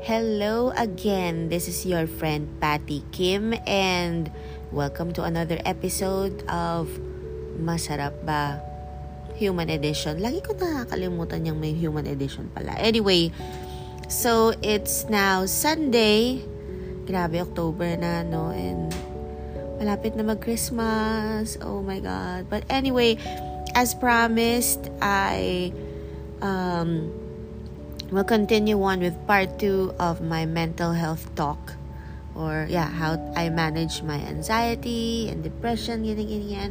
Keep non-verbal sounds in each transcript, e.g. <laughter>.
Hello again. This is your friend Patty Kim and welcome to another episode of Masarap ba? Human Edition. Lagi ko nakakalimutan yung may Human Edition pala. Anyway, so it's now Sunday. Grabe, October na, no? And malapit na mag-Christmas. Oh my God. But anyway, as promised, I um, will continue on with part two of my mental health talk. Or, yeah, how I manage my anxiety and depression, ganyan, ganyan.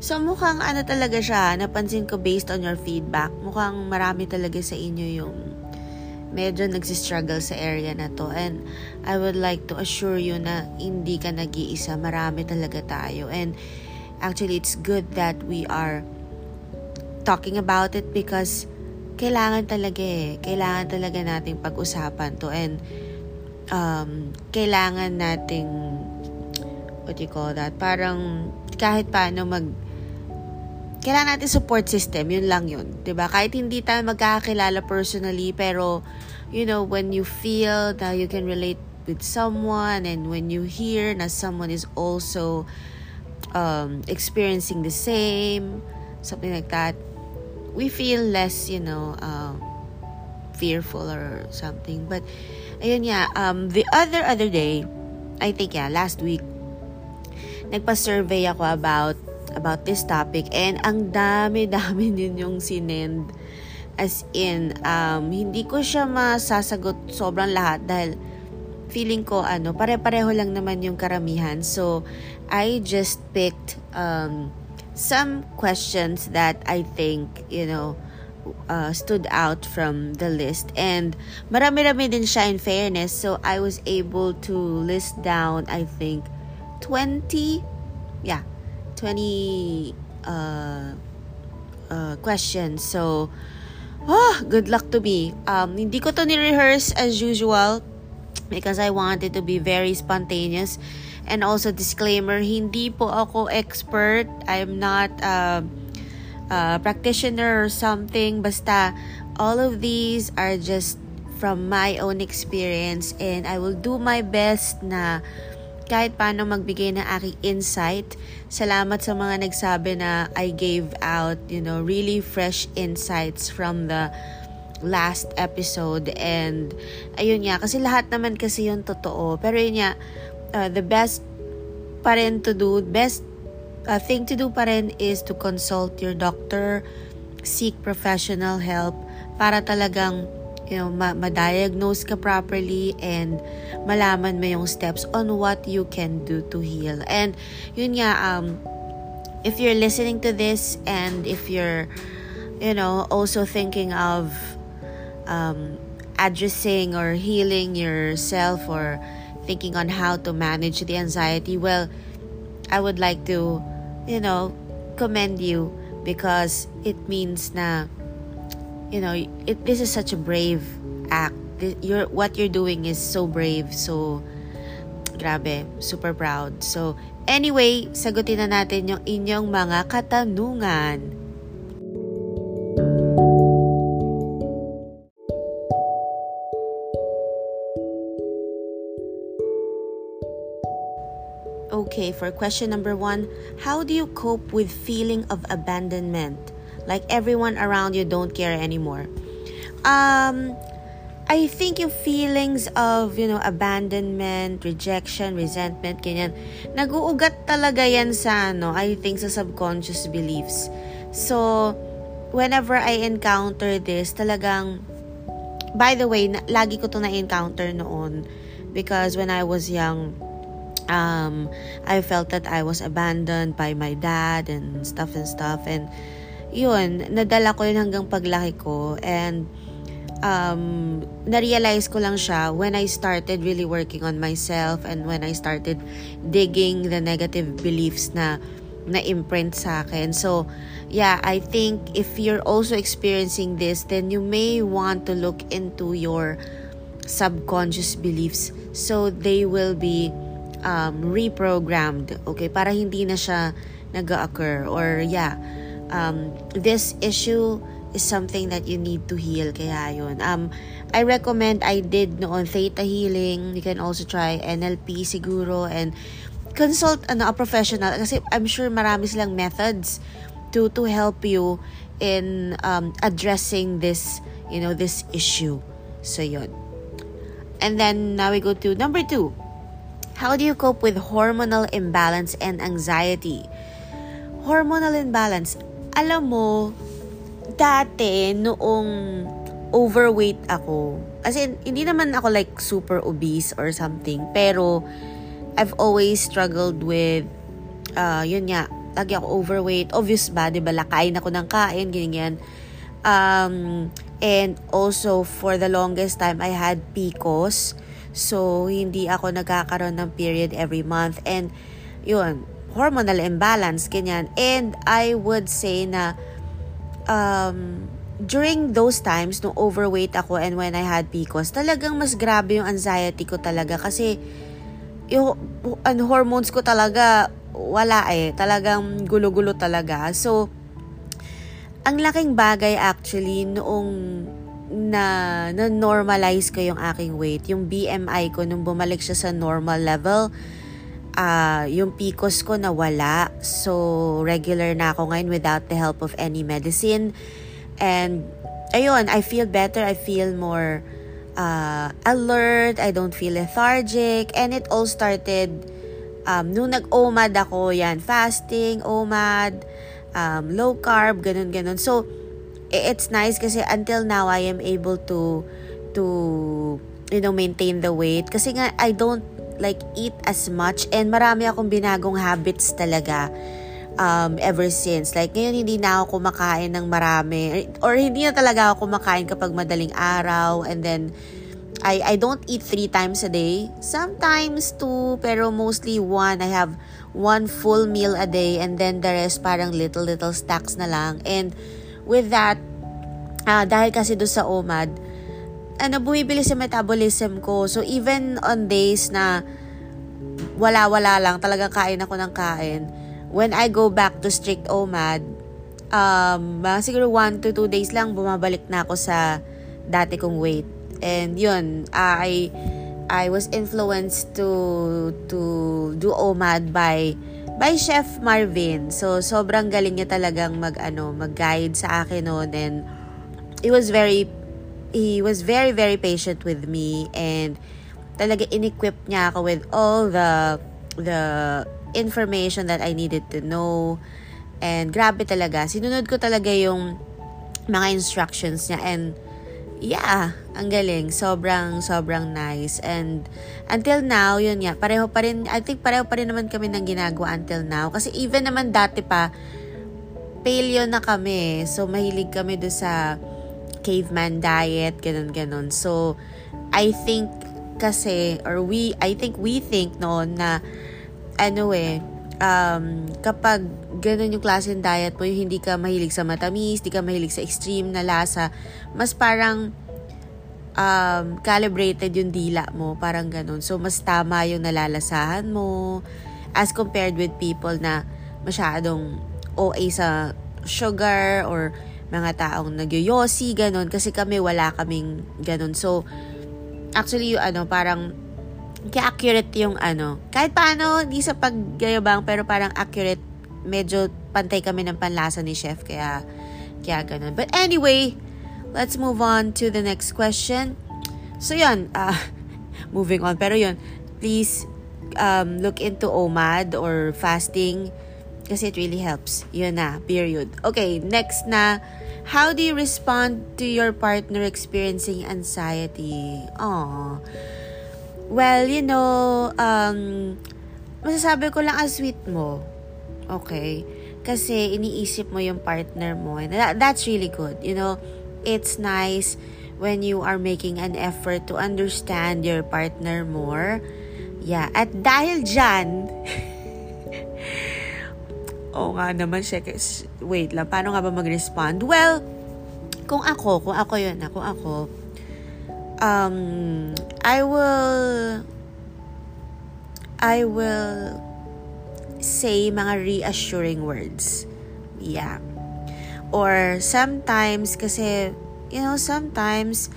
So, mukhang ano talaga siya, napansin ko based on your feedback, mukhang marami talaga sa inyo yung medyo nagsistruggle sa area na to. And I would like to assure you na hindi ka nag-iisa, marami talaga tayo. And actually, it's good that we are talking about it because kailangan talaga eh. Kailangan talaga nating pag-usapan to. And um, kailangan nating what you call that? Parang kahit paano mag kailangan natin support system, yun lang yun. ba Kahit hindi tayo magkakakilala personally, pero, you know, when you feel that you can relate with someone and when you hear na someone is also um, experiencing the same, something like that, we feel less, you know, uh, fearful or something. But, ayun nga, um, the other, other day, I think, yeah, last week, nagpa-survey ako about about this topic. And ang dami-dami <laughs> din yung sinend. As in um, hindi ko siya masasagot sobrang lahat dahil feeling ko ano pare-pareho lang naman yung karamihan. So I just picked um, some questions that I think you know uh, stood out from the list and marami-rami din siya in fairness so I was able to list down I think 20 yeah 20 uh, uh, questions. So, oh, good luck to me. Um, hindi ko to ni-rehearse as usual because I wanted to be very spontaneous. And also, disclaimer, hindi po ako expert. I'm not a, a practitioner or something. Basta, all of these are just from my own experience and I will do my best na kahit paano magbigay ng aking insight. Salamat sa mga nagsabi na I gave out, you know, really fresh insights from the last episode. And, ayun nga, kasi lahat naman kasi yung totoo. Pero yun nga, uh, the best pa rin to do, best uh, thing to do pa rin is to consult your doctor, seek professional help para talagang you know, ma- ma-diagnose ka properly and malaman mo yung steps on what you can do to heal. And yun nga, um, if you're listening to this and if you're, you know, also thinking of um, addressing or healing yourself or thinking on how to manage the anxiety, well, I would like to, you know, commend you because it means na you know, it, this is such a brave act. You're, what you're doing is so brave. So, grabe, super proud. So, anyway, sagutin na natin yung inyong mga katanungan. Okay, for question number one, how do you cope with feeling of abandonment? Like everyone around you don't care anymore. Um, I think yung feelings of, you know, abandonment, rejection, resentment, ganyan, nag-uugat talaga yan sa, ano, I think sa subconscious beliefs. So, whenever I encounter this, talagang, by the way, na, lagi ko to na-encounter noon because when I was young, um, I felt that I was abandoned by my dad and stuff and stuff and yun, nadala ko yun hanggang paglaki ko and um, na-realize ko lang siya when I started really working on myself and when I started digging the negative beliefs na na-imprint sa akin. So, yeah, I think if you're also experiencing this, then you may want to look into your subconscious beliefs so they will be um, reprogrammed, okay? Para hindi na siya nag-occur or yeah, um, this issue is something that you need to heal. Kaya yun. Um, I recommend, I did noon Theta Healing. You can also try NLP siguro and consult ano, a professional kasi I'm sure marami silang methods to to help you in um, addressing this, you know, this issue. So yun. And then now we go to number two. How do you cope with hormonal imbalance and anxiety? Hormonal imbalance. Alam mo, dati noong overweight ako, as in, hindi naman ako like super obese or something, pero I've always struggled with, uh, yun nga, lagi ako overweight. Obvious ba, di ba, lakain ako ng kain, ganyan, Um, and also, for the longest time, I had PCOS. So, hindi ako nagkakaroon ng period every month. And, yun, hormonal imbalance, ganyan. And I would say na, um, during those times, nung overweight ako and when I had PCOS, talagang mas grabe yung anxiety ko talaga kasi yung ano, hormones ko talaga wala eh. Talagang gulo-gulo talaga. So, ang laking bagay actually noong na na-normalize ko yung aking weight. Yung BMI ko nung bumalik siya sa normal level, uh, yung PCOS ko nawala. So, regular na ako ngayon without the help of any medicine. And, ayun, I feel better. I feel more uh, alert. I don't feel lethargic. And it all started um, nung nag-OMAD ako, yan, fasting, OMAD, um, low carb, ganun, ganun. So, it's nice kasi until now, I am able to, to, you know, maintain the weight. Kasi nga, I don't like eat as much and marami akong binagong habits talaga um, ever since. Like, ngayon hindi na ako kumakain ng marami or hindi na talaga ako kumakain kapag madaling araw and then I, I don't eat three times a day. Sometimes two, pero mostly one. I have one full meal a day and then the rest parang little little stacks na lang. And with that, uh, dahil kasi do sa OMAD, ano, bumibili sa metabolism ko. So even on days na wala-wala lang, talagang kain ako ng kain, when I go back to strict OMAD, um, siguro 1 to 2 days lang, bumabalik na ako sa dati kong weight. And yun, I I was influenced to to do OMAD by by Chef Marvin. So sobrang galing niya talagang mag ano, mag-guide sa akin noon and he was very he was very very patient with me and talaga inequip niya ako with all the the information that I needed to know. And grabe talaga, sinunod ko talaga yung mga instructions niya and yeah, ang galing. Sobrang, sobrang nice. And until now, yun nga, pareho pa rin, I think pareho pa rin naman kami ng ginagawa until now. Kasi even naman dati pa, paleo na kami. So, mahilig kami do sa caveman diet, ganun, ganun. So, I think kasi, or we, I think we think noon na, ano eh, um, kapag ganun yung klase ng diet mo, yung hindi ka mahilig sa matamis, hindi ka mahilig sa extreme na lasa, mas parang um, calibrated yung dila mo, parang ganun. So, mas tama yung nalalasahan mo as compared with people na masyadong OA sa sugar or mga taong nagyoyosi, ganun. Kasi kami, wala kaming ganun. So, actually, yung ano, parang kaya accurate yung ano. Kahit paano, hindi sa paggayabang, pero parang accurate. Medyo pantay kami ng panlasa ni chef, kaya, kaya ganun. But anyway, let's move on to the next question. So yun, uh, <laughs> moving on. Pero yun, please um, look into OMAD or fasting kasi it really helps. Yun na, period. Okay, next na, how do you respond to your partner experiencing anxiety? Aww. Well, you know, um, masasabi ko lang ang sweet mo. Okay? Kasi iniisip mo yung partner mo. And that, that's really good. You know, it's nice when you are making an effort to understand your partner more. Yeah. At dahil dyan, <laughs> Oo nga naman, siya. Wait lang, paano nga ba mag-respond? Well, kung ako, kung ako yun, kung ako, um, I will I will say mga reassuring words. Yeah. Or sometimes, kasi, you know, sometimes,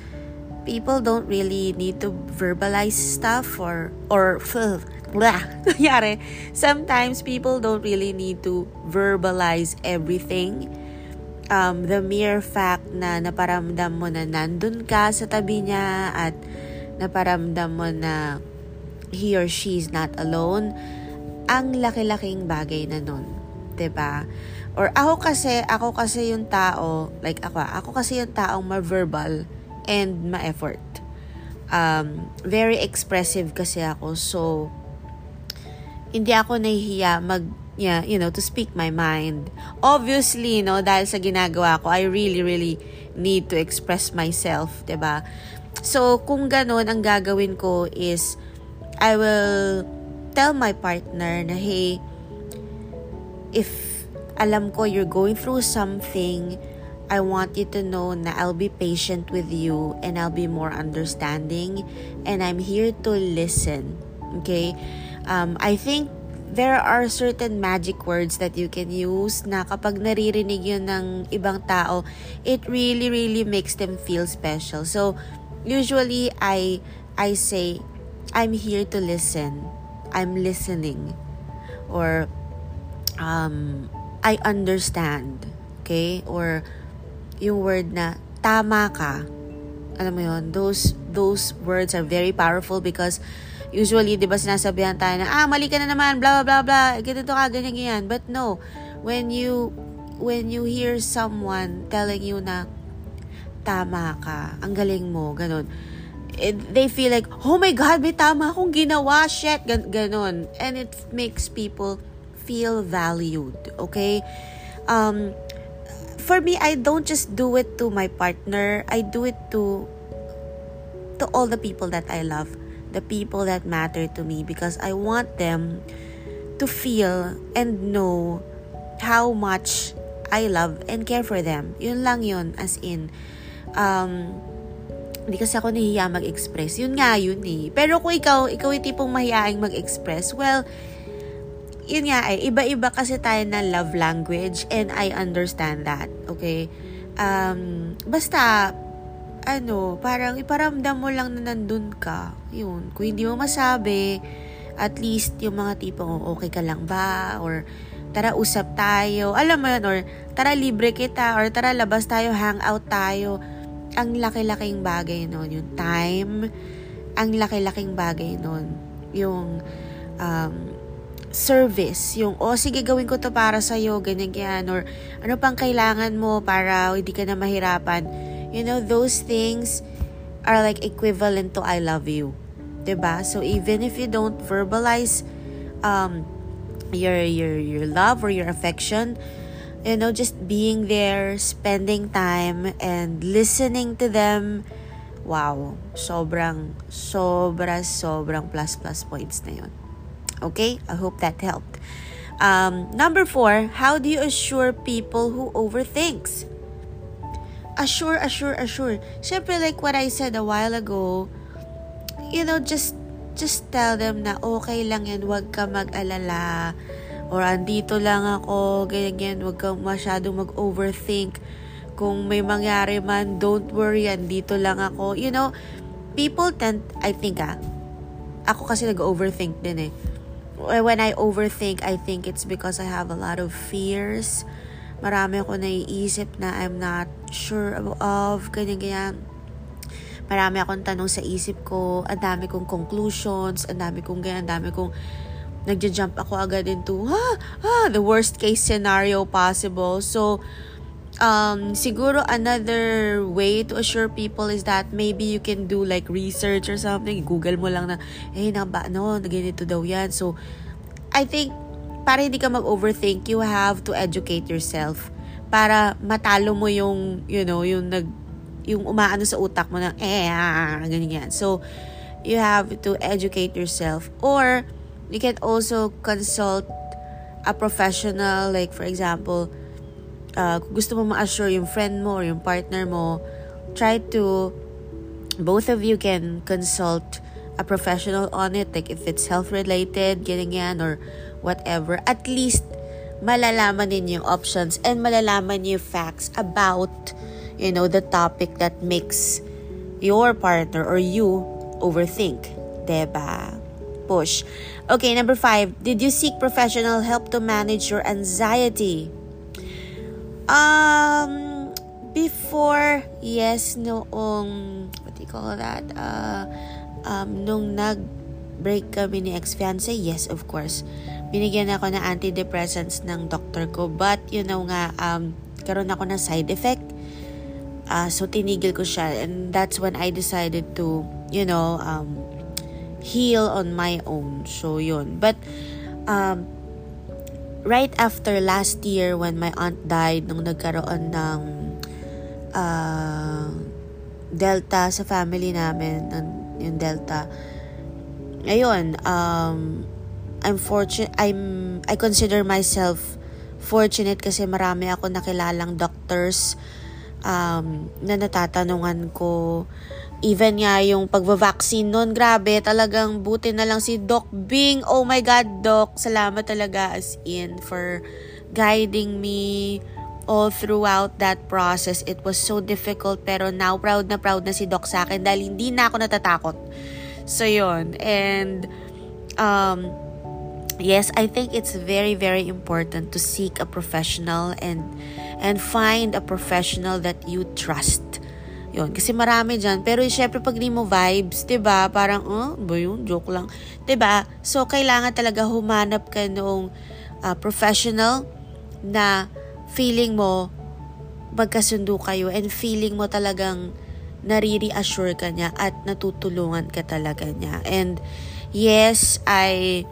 people don't really need to verbalize stuff or, or, <laughs> blah. Sometimes, people don't really need to verbalize everything. Um, the mere fact na naparamdam mo na nandun ka sa tabi niya at naparamdam mo na he or she is not alone, ang laki-laking bagay na nun. ba? Diba? Or ako kasi, ako kasi yung tao, like ako, ako kasi yung taong ma-verbal and ma-effort. Um, very expressive kasi ako, so hindi ako nahihiya mag yeah, you know, to speak my mind. Obviously, no, dahil sa ginagawa ko, I really, really need to express myself, ba? So, kung ganun, ang gagawin ko is, I will tell my partner na, hey, if alam ko you're going through something, I want you to know na I'll be patient with you and I'll be more understanding and I'm here to listen. Okay? Um, I think there are certain magic words that you can use na kapag naririnig yun ng ibang tao, it really, really makes them feel special. So, usually, I, I say, I'm here to listen. I'm listening. Or, um, I understand. Okay? Or yung word na tama ka. Alam mo yon those, those words are very powerful because usually, di ba sinasabihan tayo na, ah, mali ka na naman, blah, blah, blah, blah, ganito ka, ganyan, ganyan. But no, when you, when you hear someone telling you na, tama ka, ang galing mo, ganun, it, they feel like, oh my God, may tama akong ginawa, shit, gan- ganun. And it makes people feel valued, okay? Um, for me, I don't just do it to my partner. I do it to to all the people that I love, the people that matter to me because I want them to feel and know how much I love and care for them. Yun lang yun, as in, um, hindi kasi ako nahihiya mag-express. Yun nga yun eh. Pero kung ikaw, ikaw yung tipong mahihaing mag-express, well, yun nga eh, iba-iba kasi tayo na love language and I understand that, okay? Um, basta, ano, parang iparamdam mo lang na nandun ka. Yun, kung hindi mo masabi, at least yung mga tipong, okay ka lang ba? Or, tara usap tayo. Alam mo yun, or tara libre kita, or tara labas tayo, hang out tayo. Ang laki-laking bagay nun, yung time, ang laki-laking bagay nun, yung, um, service. Yung, oh, sige, gawin ko to para sa'yo, ganyan, ganyan. Or, ano pang kailangan mo para hindi ka na mahirapan. You know, those things are like equivalent to I love you. ba diba? So, even if you don't verbalize um, your, your, your love or your affection, you know, just being there, spending time, and listening to them, wow, sobrang, sobra, sobrang plus plus points na yun. Okay? I hope that helped. Um, number four, how do you assure people who overthinks? Assure, assure, assure. Siyempre, like what I said a while ago, you know, just just tell them na okay lang yan, huwag ka mag-alala. Or andito lang ako, ganyan, huwag kang masyadong mag-overthink. Kung may mangyari man, don't worry, andito lang ako. You know, people tend, I think ah, ako kasi nag-overthink din eh when I overthink, I think it's because I have a lot of fears. Marami ako naiisip na I'm not sure of, ganyan-ganyan. Marami akong tanong sa isip ko, ang dami kong conclusions, ang dami kong ganyan, ang dami kong nagja-jump ako agad into, ah, ah, the worst case scenario possible. So, um, siguro another way to assure people is that maybe you can do like research or something. Google mo lang na, eh, na ba, no, ganito daw yan. So, I think, para hindi ka mag-overthink, you have to educate yourself. Para matalo mo yung, you know, yung nag, yung umaano sa utak mo na, eh, ah, ganyan yan. So, you have to educate yourself. Or, you can also consult a professional, like for example, uh, gusto mo ma-assure yung friend mo or yung partner mo, try to, both of you can consult a professional on it, like if it's health related, getting yan, or whatever. At least, malalaman ninyo yung options and malalaman niyo facts about, you know, the topic that makes your partner or you overthink. Diba? Push. Okay, number five. Did you seek professional help to manage your anxiety? Um, before, yes, noong, what do you call that? Uh, um, nung nag-break kami ni ex-fiance, yes, of course. Binigyan ako ng antidepressants ng doctor ko. But, you know nga, um, karoon ako ng side effect. Uh, so, tinigil ko siya. And that's when I decided to, you know, um, heal on my own. So, yun. But, um, right after last year when my aunt died, nung nagkaroon ng uh, Delta sa family namin, yung Delta, ayun, um, I'm fortunate, I'm, I consider myself fortunate kasi marami ako nakilalang doctors um, na natatanungan ko. Even nga yung pagva-vaccine nun, grabe, talagang buti na lang si Doc Bing. Oh my God, Doc, salamat talaga as in for guiding me all throughout that process. It was so difficult pero now proud na proud na si Doc sa akin dahil hindi na ako natatakot. So yun. And um, yes, I think it's very very important to seek a professional and and find a professional that you trust. Yun, kasi marami dyan. Pero syempre pag di mo vibes, 'di ba? Parang, oh, ba yun? Joke lang. 'Di ba? So kailangan talaga humanap ka noong uh, professional na feeling mo magkasundo kayo and feeling mo talagang nariri-assure ka niya at natutulungan ka talaga niya. And yes, I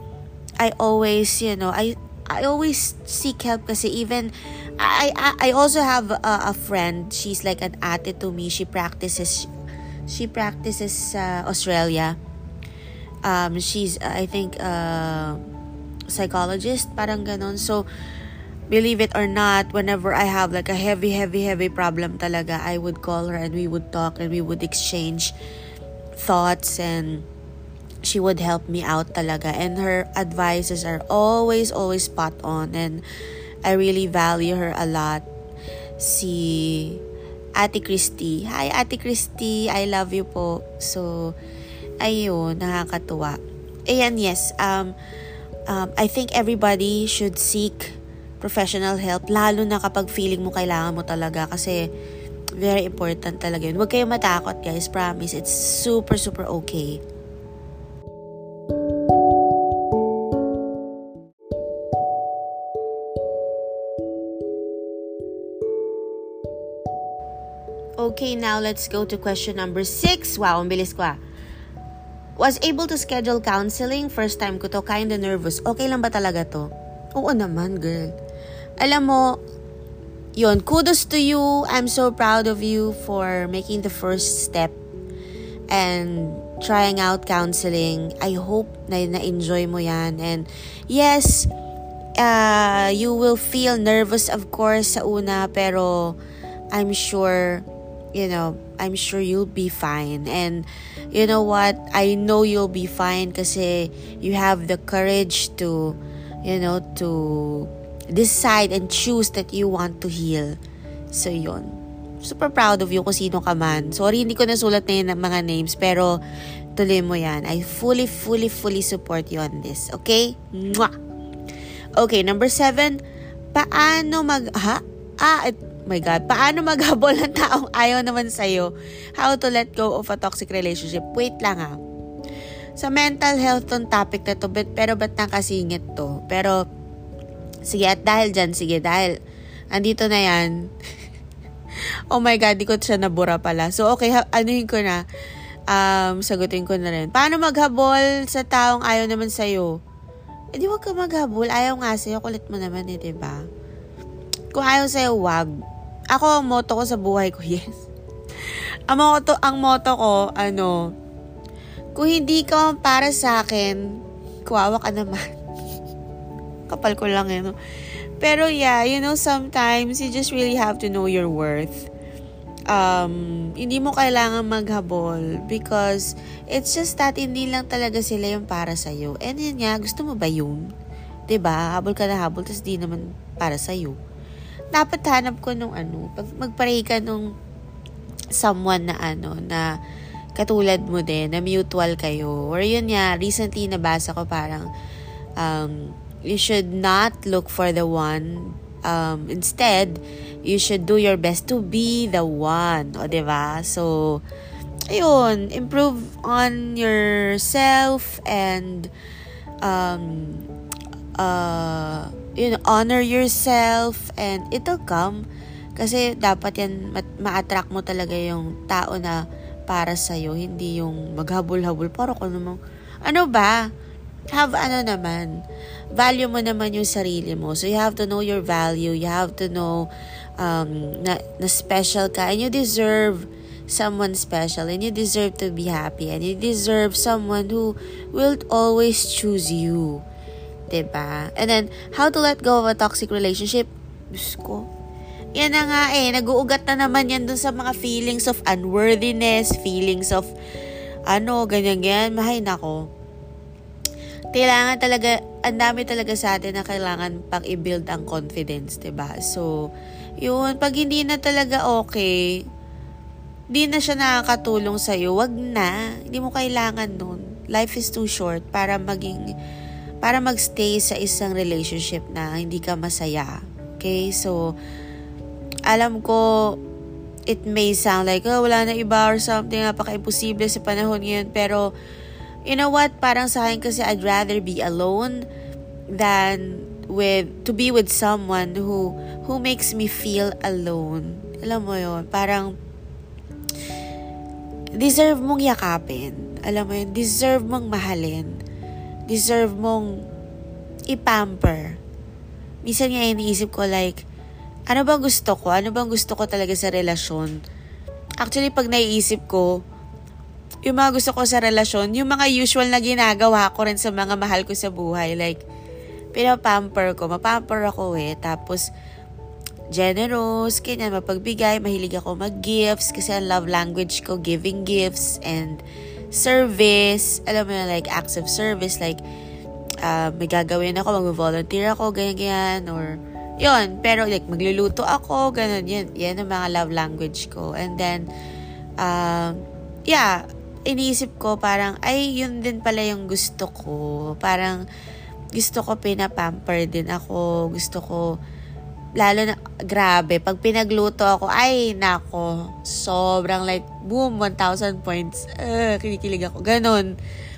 I always, you know, I I always seek help kasi even I I, I also have a, a friend. She's like an ate to me. She practices she practices uh, Australia. Um she's I think uh psychologist parang ganon. So believe it or not, whenever I have like a heavy, heavy, heavy problem talaga, I would call her and we would talk and we would exchange thoughts and she would help me out talaga. And her advices are always always spot on. And I really value her a lot. Si Ate Christy. Hi Ate Christy. I love you po. So ayun nakakatuwa. Ayan yes. Um, um I think everybody should seek professional help lalo na kapag feeling mo kailangan mo talaga. Kasi very important talaga yun. Huwag kayong matakot guys, promise. It's super super okay. Okay, now let's go to question number 6. Wow, ang bilis ko ah. Was able to schedule counseling. First time ko to, kinda nervous. Okay lang ba talaga to? Oo naman, girl. Alam mo, yon kudos to you. I'm so proud of you for making the first step and trying out counseling. I hope na na-enjoy mo yan. And yes, uh, you will feel nervous of course sa una, pero I'm sure you know, I'm sure you'll be fine. And you know what? I know you'll be fine kasi you have the courage to, you know, to decide and choose that you want to heal. So, yun. Super proud of you kung sino ka man. Sorry, hindi ko nasulat na yun ng mga names, pero tuloy mo yan. I fully, fully, fully support you on this. Okay? Mwah! Okay, number seven. Paano mag... Ha? Ah, my God, paano maghabol ng taong ayaw naman sa'yo? How to let go of a toxic relationship? Wait lang ha. Ah. Sa mental health tong topic na to, but, pero ba't nakasingit to? Pero, sige, at dahil dyan, sige, dahil andito na yan. <laughs> oh my God, di ko siya nabura pala. So, okay, ha, anuhin ko na. Um, sagutin ko na rin. Paano maghabol sa taong ayaw naman sa'yo? Eh, di wag ka maghabol. Ayaw nga sa'yo. Kulit mo naman eh, di ba? Kung ayaw sa'yo, wag. Ako, ang motto ko sa buhay ko, <laughs> yes. Ang motto, ang motto ko, ano, kung hindi ka para sa akin, kuwawa ka naman. <laughs> Kapal ko lang eh? Pero yeah, you know, sometimes you just really have to know your worth. Um, hindi mo kailangan maghabol because it's just that hindi lang talaga sila yung para sa'yo. And yun nga, gusto mo ba yun? ba? Habol ka na habol, tapos di naman para sa'yo. Dapat hanap ko nung ano, pag magparay ka nung someone na ano, na katulad mo din, na mutual kayo. Or yun nga, recently nabasa ko parang, um, you should not look for the one. Um, instead, you should do your best to be the one. O, ba? So, ayun, improve on yourself and um, uh, you know, honor yourself and it'll come. Kasi dapat yan ma-attract mo talaga yung tao na para sa'yo, hindi yung maghabol-habol. Para ko namang, ano ba? Have ano naman, value mo naman yung sarili mo. So you have to know your value. You have to know um, na, na special ka and you deserve someone special and you deserve to be happy and you deserve someone who will always choose you. Diba? And then, how to let go of a toxic relationship? Diyos ko. Yan na nga eh. Nag-uugat na naman yan dun sa mga feelings of unworthiness, feelings of ano, ganyan-ganyan. Mahay nako. Kailangan talaga, ang dami talaga sa atin na kailangan pang i-build ang confidence, ba So, yun, pag hindi na talaga okay, di na siya nakakatulong sa'yo, wag na. Hindi mo kailangan nun. Life is too short para maging, para magstay sa isang relationship na hindi ka masaya. Okay? So, alam ko, it may sound like, oh, wala na iba or something, napaka-imposible sa panahon ngayon. Pero, you know what? Parang sa akin kasi I'd rather be alone than with, to be with someone who, who makes me feel alone. Alam mo yon Parang, deserve mong yakapin. Alam mo yun, deserve mong mahalin. Deserve mong ipamper. Minsan nga iniisip ko like, ano bang gusto ko? Ano bang gusto ko talaga sa relasyon? Actually, pag naiisip ko, yung mga gusto ko sa relasyon, yung mga usual na ginagawa ko rin sa mga mahal ko sa buhay. Like, pinapamper ko. Mapamper ako eh. Tapos, generous, ganyan, mapagbigay, mahilig ako mag-gifts kasi ang love language ko, giving gifts and service, alam mo na, like acts of service, like uh, may gagawin ako, mag-volunteer ako, ganyan, or yon pero like magluluto ako, ganun, yan, yan ang mga love language ko. And then, uh, yeah, iniisip ko parang, ay, yun din pala yung gusto ko. Parang, gusto ko pinapamper din ako, gusto ko, lalo na, grabe, pag pinagluto ako, ay, nako, sobrang like, boom, 1,000 points, uh, kinikilig ako, ganun.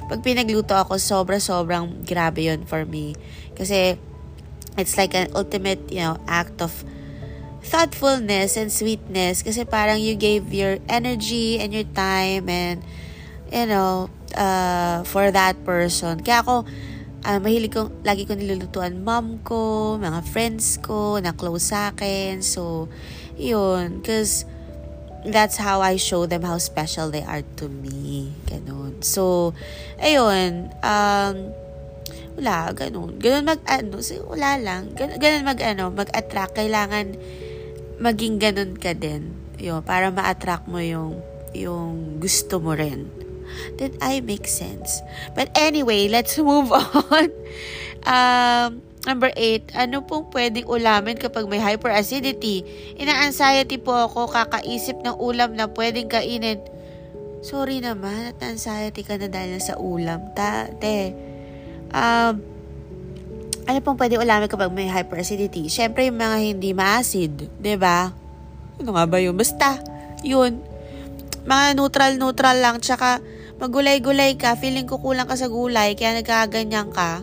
Pag pinagluto ako, sobra-sobrang grabe yon for me. Kasi, it's like an ultimate, you know, act of thoughtfulness and sweetness. Kasi parang you gave your energy and your time and, you know, uh, for that person. Kaya ako, uh, mahilig kong, lagi ko nilulutuan mom ko, mga friends ko, na close sa akin. So, yun. Because, that's how I show them how special they are to me. Ganon. So, ayun. Um, wala, ganun. Ganun mag, ano, wala lang. Ganun, ganun mag, ano, mag-attract. Kailangan maging ganun ka din. Yun, para ma-attract mo yung, yung gusto mo rin. Did I make sense? But anyway, let's move <laughs> on. Um, number 8, ano pong pwedeng ulamin kapag may hyperacidity? Ina-anxiety po ako kakaisip ng ulam na pwedeng kainin. Sorry naman, at anxiety ka na dahil sa ulam. Ta, te. Um, ano pong pwedeng ulamin kapag may hyperacidity? Siyempre, yung mga hindi ma-acid. ba? Diba? Ano nga ba yun? Basta, yun. Mga neutral-neutral lang. Tsaka, magulay-gulay ka, feeling ko kulang ka sa gulay, kaya nagkaganyan ka.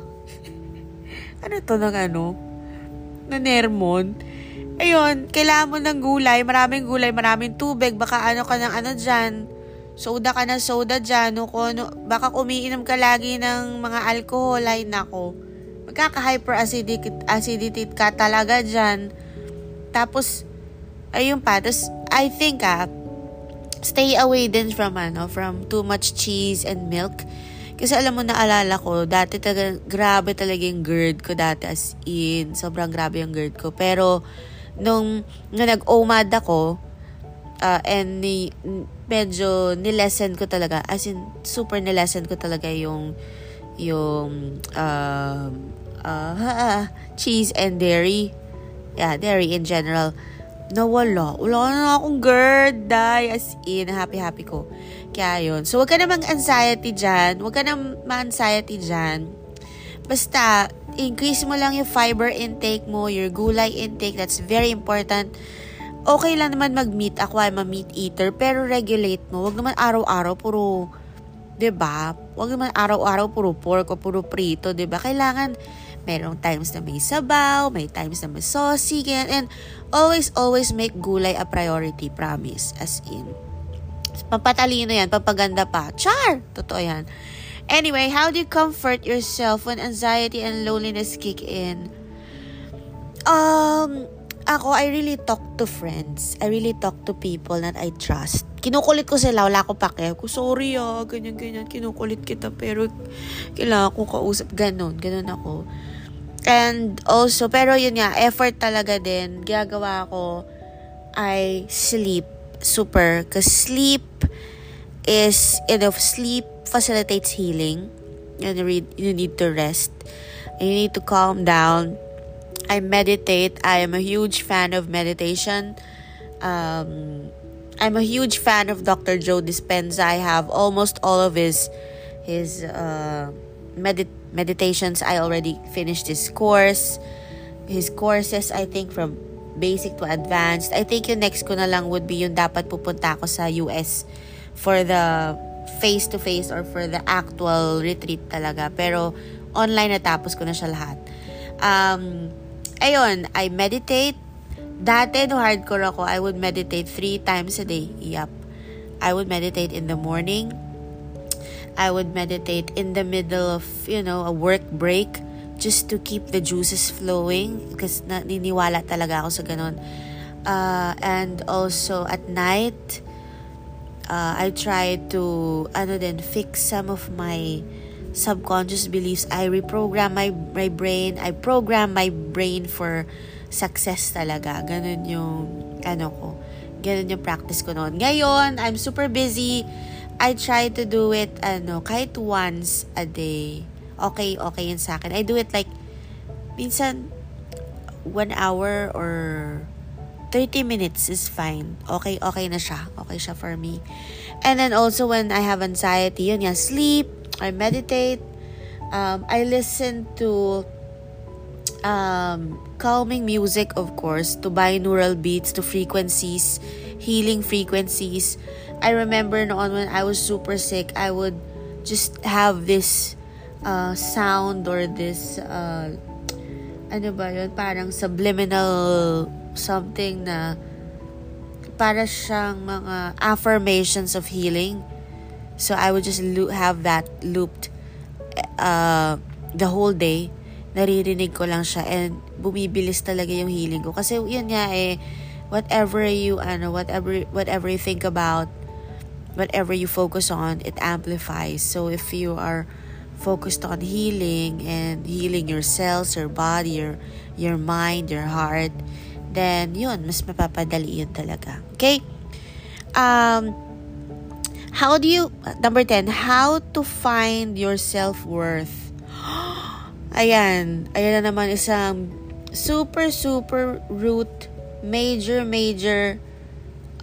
ano to ng ano? Na nermon? Ayun, kailangan mo ng gulay, maraming gulay, maraming tubig, baka ano ka ng ano dyan, soda ka ng soda dyan, o ano, baka umiinom ka lagi ng mga alcohol, ay nako. Magkaka-hyperacidity acidity ka talaga dyan. Tapos, ayun pa, tapos, I think ah, stay away din from ano, from too much cheese and milk. Kasi alam mo, naalala ko, dati talaga, grabe talaga yung GERD ko dati as in. Sobrang grabe yung GERD ko. Pero, nung, nung nag-OMAD ako, uh, and ni, medyo nilesen ko talaga, as in, super nilesen ko talaga yung, yung, uh, uh, <laughs> cheese and dairy. Yeah, dairy in general. Nawala. Wala na akong GERD, die. As in, happy-happy ko. Kaya yun. So, wag ka namang anxiety dyan. Wag ka namang anxiety dyan. Basta, increase mo lang yung fiber intake mo, your gulay intake. That's very important. Okay lang naman mag-meat. Ako ay ma-meat eater. Pero regulate mo. Wag naman araw-araw puro 'di ba? Huwag naman araw-araw puro pork o puro prito, 'di ba? Kailangan merong times na may sabaw, may times na may saucy, ganyan. And always, always make gulay a priority, promise. As in. Pampatalino yan, pampaganda pa. Char! Totoo yan. Anyway, how do you comfort yourself when anxiety and loneliness kick in? Um, ako, I really talk to friends. I really talk to people that I trust. Kinukulit ko sila, wala ko pake. Ko, sorry ah, ganyan, ganyan, kinukulit kita, pero kailangan ko kausap. Ganon, ganon ako. And also, pero yun nga, effort talaga din. Gagawa ko, I sleep super. Because sleep is, you know, sleep facilitates healing. Need, you need to rest. And you need to calm down I meditate. I am a huge fan of meditation. Um, I'm a huge fan of Dr. Joe Dispenza. I have almost all of his his uh, medit- meditations. I already finished his course. His courses, I think, from basic to advanced. I think yung next ko na lang would be yung dapat pupunta ako sa US for the face-to-face or for the actual retreat talaga. Pero online natapos ko na siya lahat. Um, ayun, I meditate. Dati, no hardcore ako, I would meditate three times a day. Yup. I would meditate in the morning. I would meditate in the middle of, you know, a work break just to keep the juices flowing because naniniwala talaga ako sa ganun. Uh, and also at night, uh, I try to, ano din, fix some of my subconscious beliefs. I reprogram my, my brain. I program my brain for success talaga. Ganun yung, ano ko, ganun yung practice ko noon. Ngayon, I'm super busy. I try to do it, ano, kahit once a day. Okay, okay yun sa akin. I do it like, minsan, one hour or 30 minutes is fine. Okay, okay na siya. Okay siya for me. And then also when I have anxiety, yun nga, sleep, I meditate. Um, I listen to um, calming music, of course, to binaural beats, to frequencies, healing frequencies. I remember noon when I was super sick, I would just have this uh, sound or this, uh, ano ba yun, parang subliminal something na para siyang mga affirmations of healing So I would just lo- have that looped uh, the whole day. Naririnig ko lang siya and bumibilis talaga yung healing ko. Kasi yun nga eh, whatever you, ano, whatever, whatever you think about, whatever you focus on, it amplifies. So if you are focused on healing and healing your cells, your body, your, your mind, your heart, then yun, mas mapapadali yun talaga. Okay? Um, How do you, number 10, how to find your self-worth? <gasps> Ayan, ayan na naman isang super, super root, major, major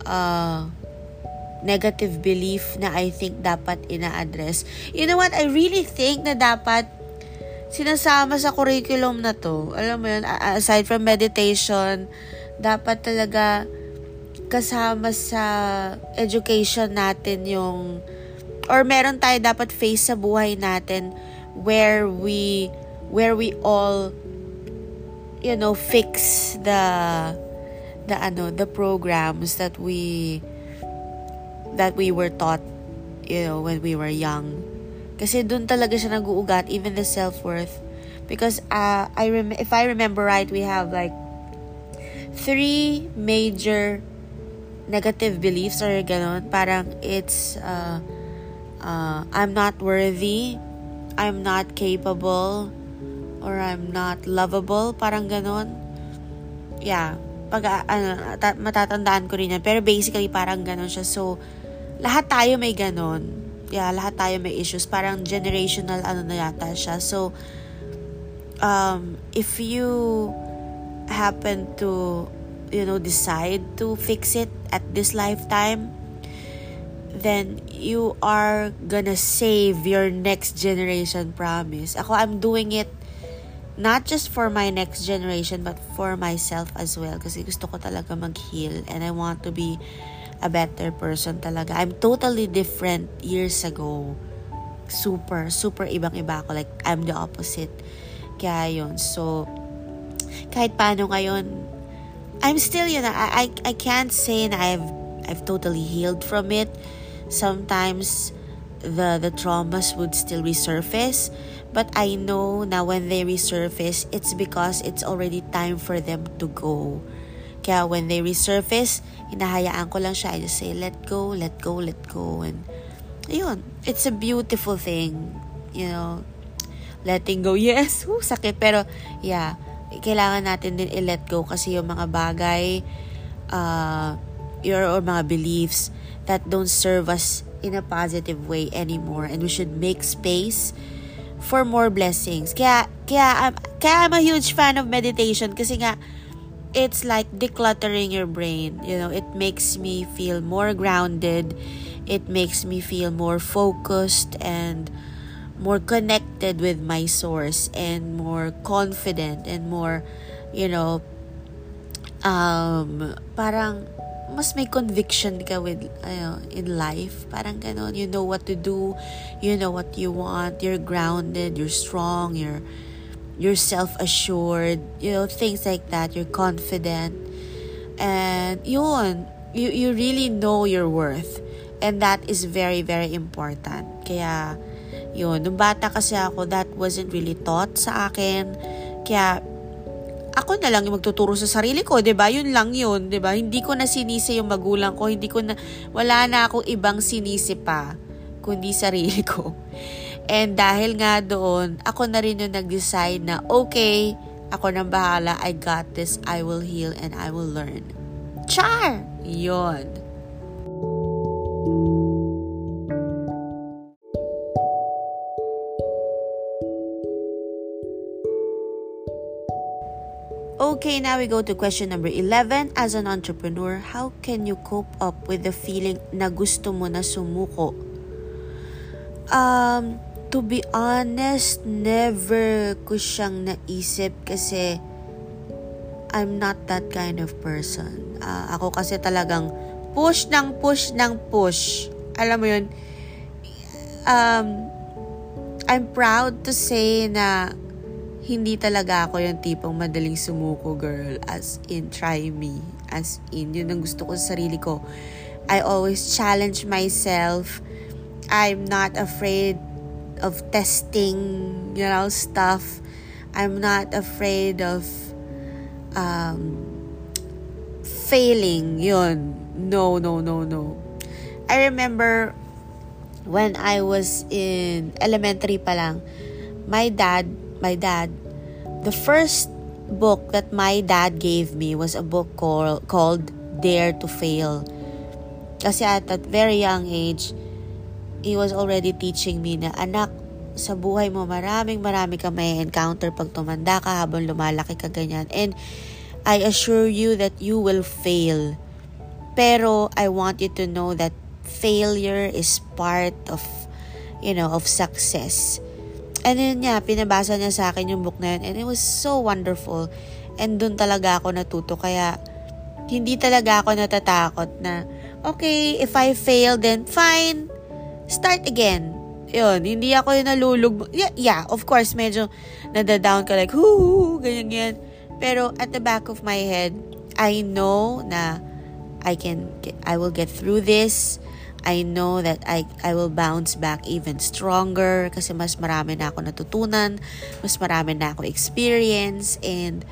uh, negative belief na I think dapat ina-address. You know what? I really think na dapat sinasama sa curriculum na to. Alam mo yun, aside from meditation, dapat talaga kasama sa education natin yung or meron tayo dapat face sa buhay natin where we where we all you know fix the the ano the programs that we that we were taught you know when we were young kasi doon talaga siya nag-uugat even the self-worth because uh, I rem- if I remember right we have like three major negative beliefs or ganon. Parang it's, uh, uh, I'm not worthy, I'm not capable, or I'm not lovable. Parang ganon. Yeah. Pag, uh, ano, matatandaan ko rin yan. Pero basically, parang ganon siya. So, lahat tayo may ganon. Yeah, lahat tayo may issues. Parang generational ano na yata siya. So, um, if you happen to, you know, decide to fix it at this lifetime, then you are gonna save your next generation, promise. Ako, I'm doing it not just for my next generation, but for myself as well. Kasi gusto ko talaga mag-heal and I want to be a better person talaga. I'm totally different years ago. Super, super ibang-iba ako. Like, I'm the opposite. Kaya yun. So, kahit paano ngayon, I'm still, you know, I, I, I can't say na I've, I've totally healed from it. Sometimes, the, the traumas would still resurface. But I know na when they resurface, it's because it's already time for them to go. Kaya when they resurface, hinahayaan ko lang siya. I just say, let go, let go, let go. And, ayun, it's a beautiful thing. You know, letting go. <laughs> Yes, whew, sakit. Pero, yeah, kailangan natin din i-let go kasi yung mga bagay, uh, your, or mga beliefs that don't serve us in a positive way anymore. And we should make space for more blessings. Kaya, kaya, I'm, kaya I'm a huge fan of meditation kasi nga, it's like decluttering your brain. You know, it makes me feel more grounded. It makes me feel more focused and more connected with my source and more confident and more, you know, um, parang mas may conviction ka with uh, in life. Parang ganon. You know what to do. You know what you want. You're grounded. You're strong. You're you're self-assured, you know, things like that. You're confident. And yun, you, you really know your worth. And that is very, very important. Kaya, yun, nung bata kasi ako, that wasn't really taught sa akin. Kaya, ako na lang yung magtuturo sa sarili ko, 'di ba? Yun lang yun, 'di ba? Hindi ko na sinisi yung magulang ko, hindi ko na wala na akong ibang sinisi pa kundi sarili ko. And dahil nga doon, ako na rin yung nag-decide na, okay, ako nang bahala, I got this, I will heal, and I will learn. Char! Yon. Okay, now we go to question number 11. As an entrepreneur, how can you cope up with the feeling na gusto mo na sumuko? Um, to be honest, never ko siyang naisip kasi I'm not that kind of person. Uh, ako kasi talagang push ng push ng push. Alam mo yun, um, I'm proud to say na hindi talaga ako yung tipong madaling sumuko, girl. As in, try me. As in, yun ang gusto ko sa sarili ko. I always challenge myself. I'm not afraid of testing, you know, stuff. I'm not afraid of um, failing. Yun. No, no, no, no. I remember when I was in elementary pa lang, my dad, my dad, the first book that my dad gave me was a book called, called Dare to Fail. Kasi at that very young age, he was already teaching me na, anak, sa buhay mo, maraming marami ka may encounter pag tumanda ka habang lumalaki ka ganyan. And I assure you that you will fail. Pero I want you to know that failure is part of, you know, of success. And yun niya, pinabasa niya sa akin yung book na yun. And it was so wonderful. And dun talaga ako natuto. Kaya, hindi talaga ako natatakot na, okay, if I fail, then fine start again. Yun, hindi ako yung nalulug. Yeah, yeah, of course, medyo nadadown ka like, hoo, ganyan, ganyan. Pero at the back of my head, I know na I can, I will get through this. I know that I, I will bounce back even stronger kasi mas marami na ako natutunan, mas marami na ako experience, and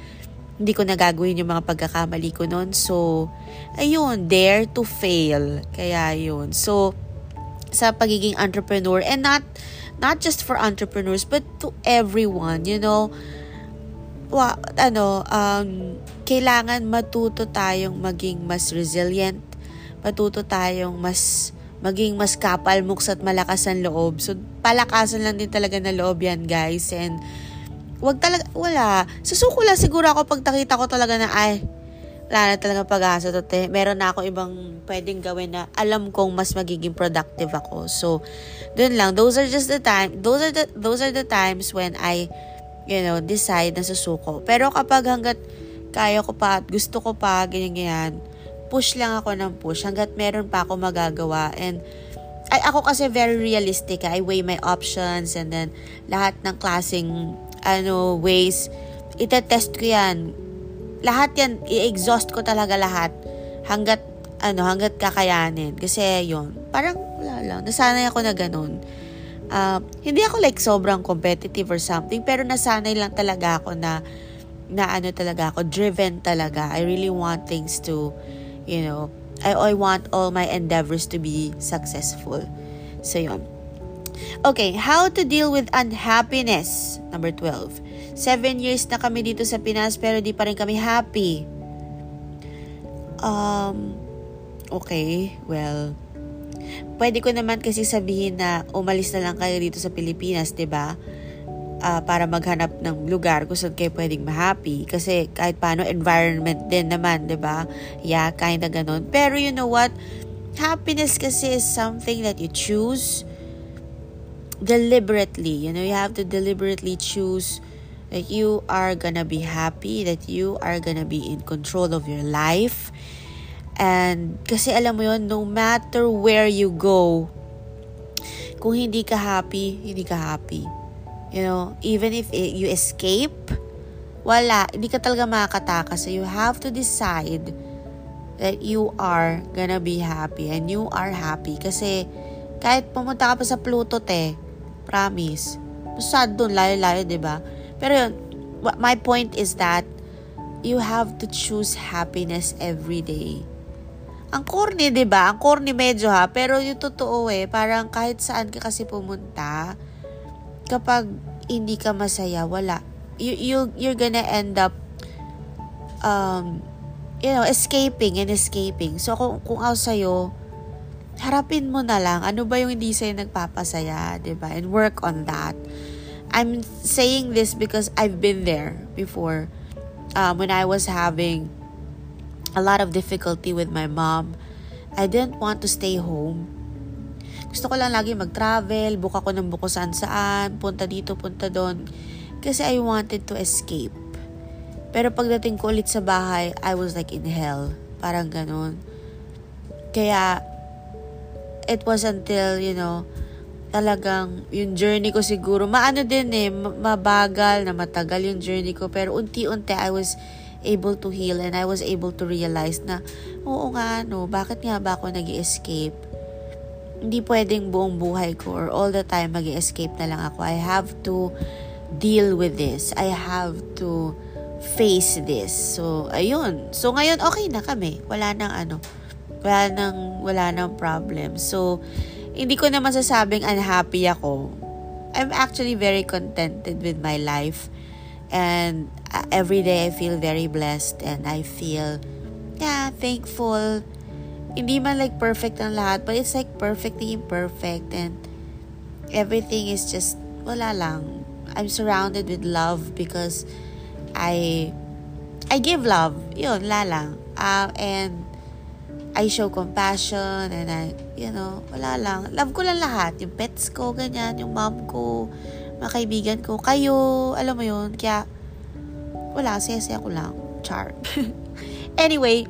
hindi ko nagagawin yung mga pagkakamali ko noon. So, ayun, dare to fail. Kaya yun. So, sa pagiging entrepreneur and not not just for entrepreneurs but to everyone you know wa, ano um kailangan matuto tayong maging mas resilient matuto tayong mas maging mas kapal muks at malakas ang loob so palakasan lang din talaga ng loob yan guys and wag talaga, wala. Susuko lang siguro ako pag nakita ko talaga na, ay, wala talaga pag-asa to, te. Meron na ako ibang pwedeng gawin na alam kong mas magiging productive ako. So, dun lang. Those are just the time, those are the, those are the times when I, you know, decide na susuko. Pero kapag hanggat kaya ko pa at gusto ko pa, ganyan-ganyan, push lang ako ng push hanggat meron pa ako magagawa. And, ay, ako kasi very realistic. I weigh my options and then lahat ng klaseng ano, ways, itetest ko yan lahat yan, i-exhaust ko talaga lahat hanggat, ano, hanggat kakayanin. Kasi, yon parang, wala lang, nasanay ako na ganun. Uh, hindi ako like sobrang competitive or something, pero nasanay lang talaga ako na, na ano talaga ako, driven talaga. I really want things to, you know, I, I want all my endeavors to be successful. So, yon Okay, how to deal with unhappiness. Number 12 Seven years na kami dito sa Pinas pero di pa rin kami happy. Um, okay, well, pwede ko naman kasi sabihin na umalis na lang kayo dito sa Pilipinas, 'di ba? Uh, para maghanap ng lugar kung saan kayo pwedeng ma-happy. Kasi kahit paano, environment din naman, ba? Yeah, kinda ganun. Pero you know what? Happiness kasi is something that you choose deliberately. You know, you have to deliberately choose that you are gonna be happy, that you are gonna be in control of your life. And kasi alam mo yon no matter where you go, kung hindi ka happy, hindi ka happy. You know, even if you escape, wala, hindi ka talaga makakatakas. So you have to decide that you are gonna be happy and you are happy. Kasi kahit pumunta ka pa sa Pluto, te, promise, sad doon, layo-layo, ba? Pero yun, my point is that you have to choose happiness every day. Ang corny, 'di ba? Ang corny medyo ha, pero yung totoo eh, parang kahit saan ka kasi pumunta, kapag hindi ka masaya, wala. You you you're gonna end up um you know, escaping and escaping. So kung kung ako sa'yo, harapin mo na lang ano ba yung hindi sa'yo nagpapasaya, 'di ba? And work on that. I'm saying this because I've been there before. Um, when I was having a lot of difficulty with my mom, I didn't want to stay home. Gusto ko lang lagi mag-travel, book ako ng buko saan saan, punta dito, punta doon. Kasi I wanted to escape. Pero pagdating ko ulit sa bahay, I was like in hell. Parang ganun. Kaya, it was until, you know, talagang yung journey ko siguro, maano din eh, mabagal na matagal yung journey ko. Pero unti-unti I was able to heal and I was able to realize na, oo nga, no, bakit nga ba ako nag escape Hindi pwedeng buong buhay ko or all the time mag escape na lang ako. I have to deal with this. I have to face this. So, ayun. So, ngayon, okay na kami. Wala nang ano, wala nang, wala nang problem. So, hindi ko naman sasabing unhappy ako. I'm actually very contented with my life. And uh, every day I feel very blessed and I feel, yeah, thankful. Hindi man like perfect ang lahat, but it's like perfectly imperfect and everything is just, wala lang. I'm surrounded with love because I, I give love. Yun, la lang. Uh, and I show compassion and I, you know, wala lang. Love ko lang lahat. Yung pets ko, ganyan. Yung mom ko, mga kaibigan ko, kayo, alam mo yun. Kaya, wala, saya-saya ko lang. Char. <laughs> anyway,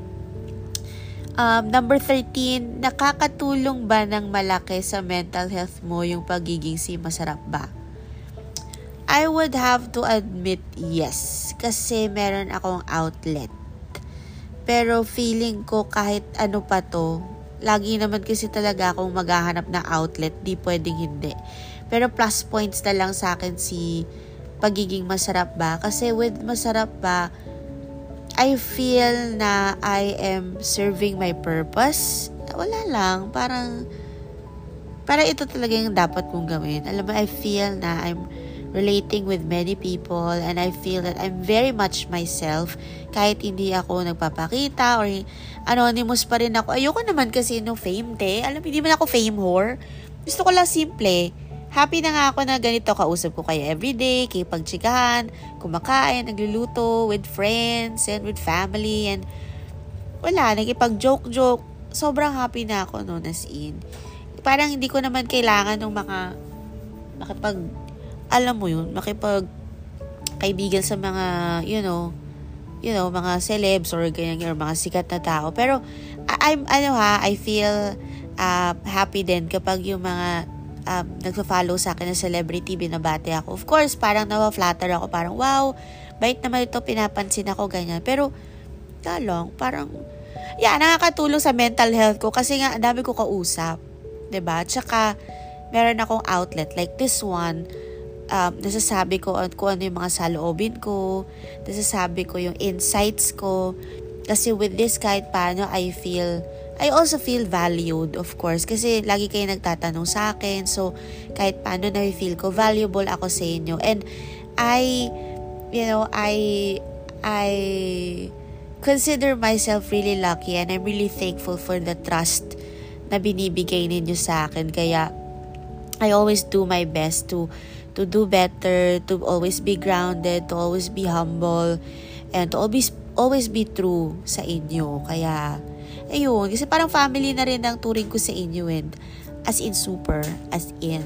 um, number 13, nakakatulong ba ng malaki sa mental health mo yung pagiging si masarap ba? I would have to admit yes. Kasi meron akong outlet pero feeling ko kahit ano pa to, lagi naman kasi talaga akong maghahanap ng outlet, di pwedeng hindi. Pero plus points na lang sa akin si pagiging masarap ba. Kasi with masarap ba, I feel na I am serving my purpose. Wala lang, parang, para ito talaga yung dapat kong gawin. Alam mo, I feel na I'm relating with many people and I feel that I'm very much myself kahit hindi ako nagpapakita or anonymous pa rin ako. Ayoko naman kasi no fame, te. Alam, hindi man ako fame whore. Gusto ko lang simple. happy na nga ako na ganito kausap ko kayo everyday, kay pagtsikahan, kumakain, nagluluto with friends and with family and wala, nagipag-joke-joke. Sobrang happy na ako noon as in. Parang hindi ko naman kailangan ng mga makipag alam mo yun, makipag kaibigan sa mga, you know, you know, mga celebs or ganyan or mga sikat na tao. Pero I'm ano ha, I feel uh, happy din kapag yung mga um, nagfa-follow sa akin ng celebrity, binabate ako. Of course, parang nawa-flatter ako, parang wow, bait naman ito, pinapansin ako, ganyan. Pero, talong, parang, yeah, nakakatulong sa mental health ko kasi nga, dami ko kausap. ba diba? Tsaka, meron akong outlet, like this one, um, nasasabi ko kung ano yung mga saloobin ko, nasasabi ko yung insights ko, kasi with this kahit paano, I feel I also feel valued, of course, kasi lagi kayo nagtatanong sa akin. So, kahit paano na-feel ko, valuable ako sa inyo. And I, you know, I, I consider myself really lucky and I'm really thankful for the trust na binibigay ninyo sa akin. Kaya, I always do my best to to do better, to always be grounded, to always be humble, and to always always be true sa inyo. Kaya, ayun, kasi parang family na rin ang turing ko sa inyo and as in super, as in.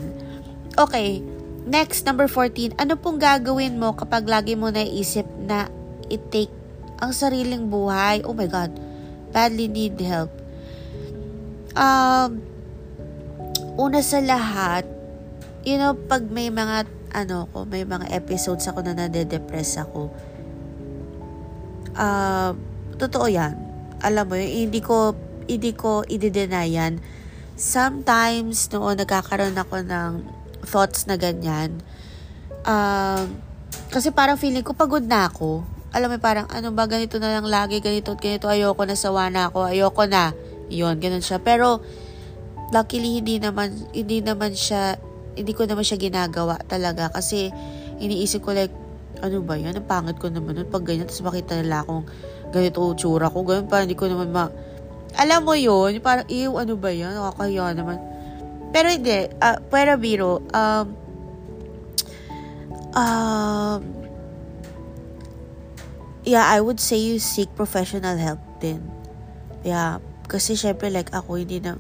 Okay, next, number 14, ano pong gagawin mo kapag lagi mo naisip na i-take ang sariling buhay? Oh my God, badly need help. Um, una sa lahat, you know, pag may mga, ano ko, may mga episodes ako na nade-depress ako, uh, totoo yan alam mo, hindi ko, hindi ko i-deny Sometimes, noon nagkakaroon ako ng thoughts na ganyan, um, kasi parang feeling ko pagod na ako. Alam mo, parang ano ba, ganito na lang lagi, ganito at ganito, ayoko na, sawa na ako, ayoko na. Yun, ganun siya. Pero, luckily, hindi naman, hindi naman siya, hindi ko naman siya ginagawa talaga. Kasi, iniisip ko like, ano ba yan? Ang pangit ko naman nun pag ganyan. Tapos makita nila akong ganito tsura ko, ganun pa, hindi ko naman ma... Alam mo yun, parang, ew, ano ba yan? Nakakaya naman. Pero hindi, uh, pero biro, um, um, yeah, I would say you seek professional help din. Yeah, kasi syempre like ako, hindi na,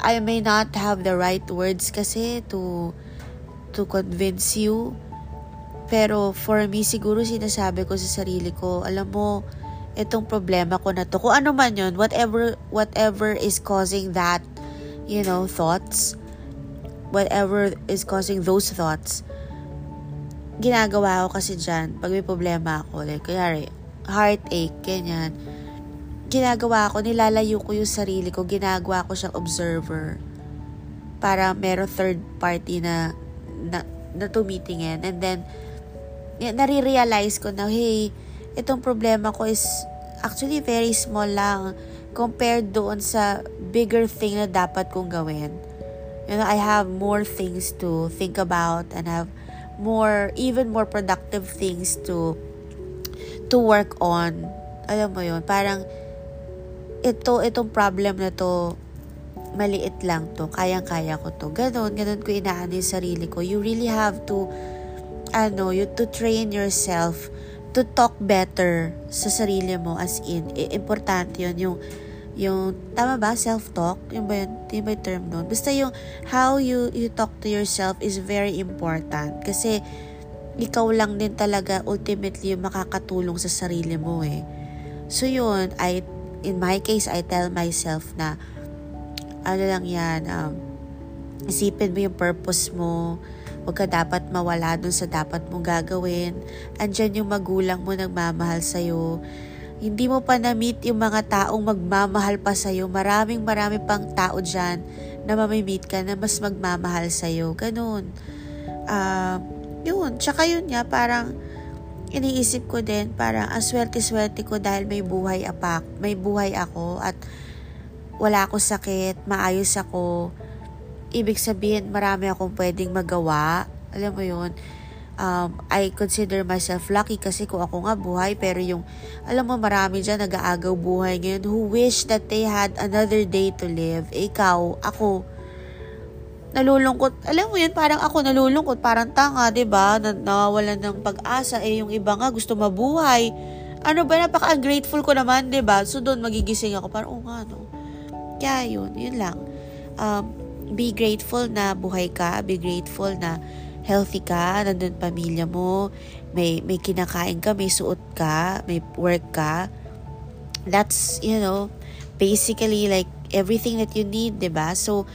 I may not have the right words kasi to, to convince you. Pero for me, siguro sinasabi ko sa sarili ko, alam mo, itong problema ko na to. Kung ano man yun, whatever, whatever is causing that, you know, thoughts, whatever is causing those thoughts, ginagawa ko kasi dyan, pag may problema ako, like, kaya heartache, ganyan, ginagawa ko, nilalayo ko yung sarili ko, ginagawa ko siyang observer para meron third party na na, na tumitingin and then nare-realize ko na hey itong problema ko is actually very small lang compared doon sa bigger thing na dapat kong gawin. You know, I have more things to think about and have more, even more productive things to to work on. Alam mo yon parang ito, itong problem na to, maliit lang to, kayang-kaya ko to. Ganon, ganon ko inaano yung sarili ko. You really have to, ano, you to train yourself to talk better sa sarili mo as in, importante yun, yung, yung, tama ba, self-talk? Yung ba yun? Yung ba yung term nun? Basta yung, how you, you talk to yourself is very important. Kasi, ikaw lang din talaga ultimately yung makakatulong sa sarili mo eh. So yun, I, in my case, I tell myself na, ano lang yan, um, isipin mo yung purpose mo, Huwag ka dapat mawala dun sa dapat mong gagawin. Andyan yung magulang mo nagmamahal sa'yo. Hindi mo pa na-meet yung mga taong magmamahal pa sa'yo. Maraming marami pang tao dyan na mamimit ka na mas magmamahal sa'yo. Ganun. Uh, yun. Tsaka yun nga, parang iniisip ko din, parang ang swerte-swerte ko dahil may buhay apak, may buhay ako at wala ako sakit, maayos ako ibig sabihin marami akong pwedeng magawa. Alam mo yun, um, I consider myself lucky kasi kung ako nga buhay, pero yung, alam mo marami dyan nag-aagaw buhay ngayon who wish that they had another day to live. Ikaw, ako, nalulungkot. Alam mo yun, parang ako nalulungkot, parang tanga, 'di ba? Na, nawawalan ng pag-asa eh yung iba nga gusto mabuhay. Ano ba napaka-ungrateful ko naman, 'di ba? So doon magigising ako parang oh nga no. Kaya yun, yun lang. Um, be grateful na buhay ka, be grateful na healthy ka, nandun pamilya mo, may, may kinakain ka, may suot ka, may work ka. That's, you know, basically like everything that you need, 'di ba? So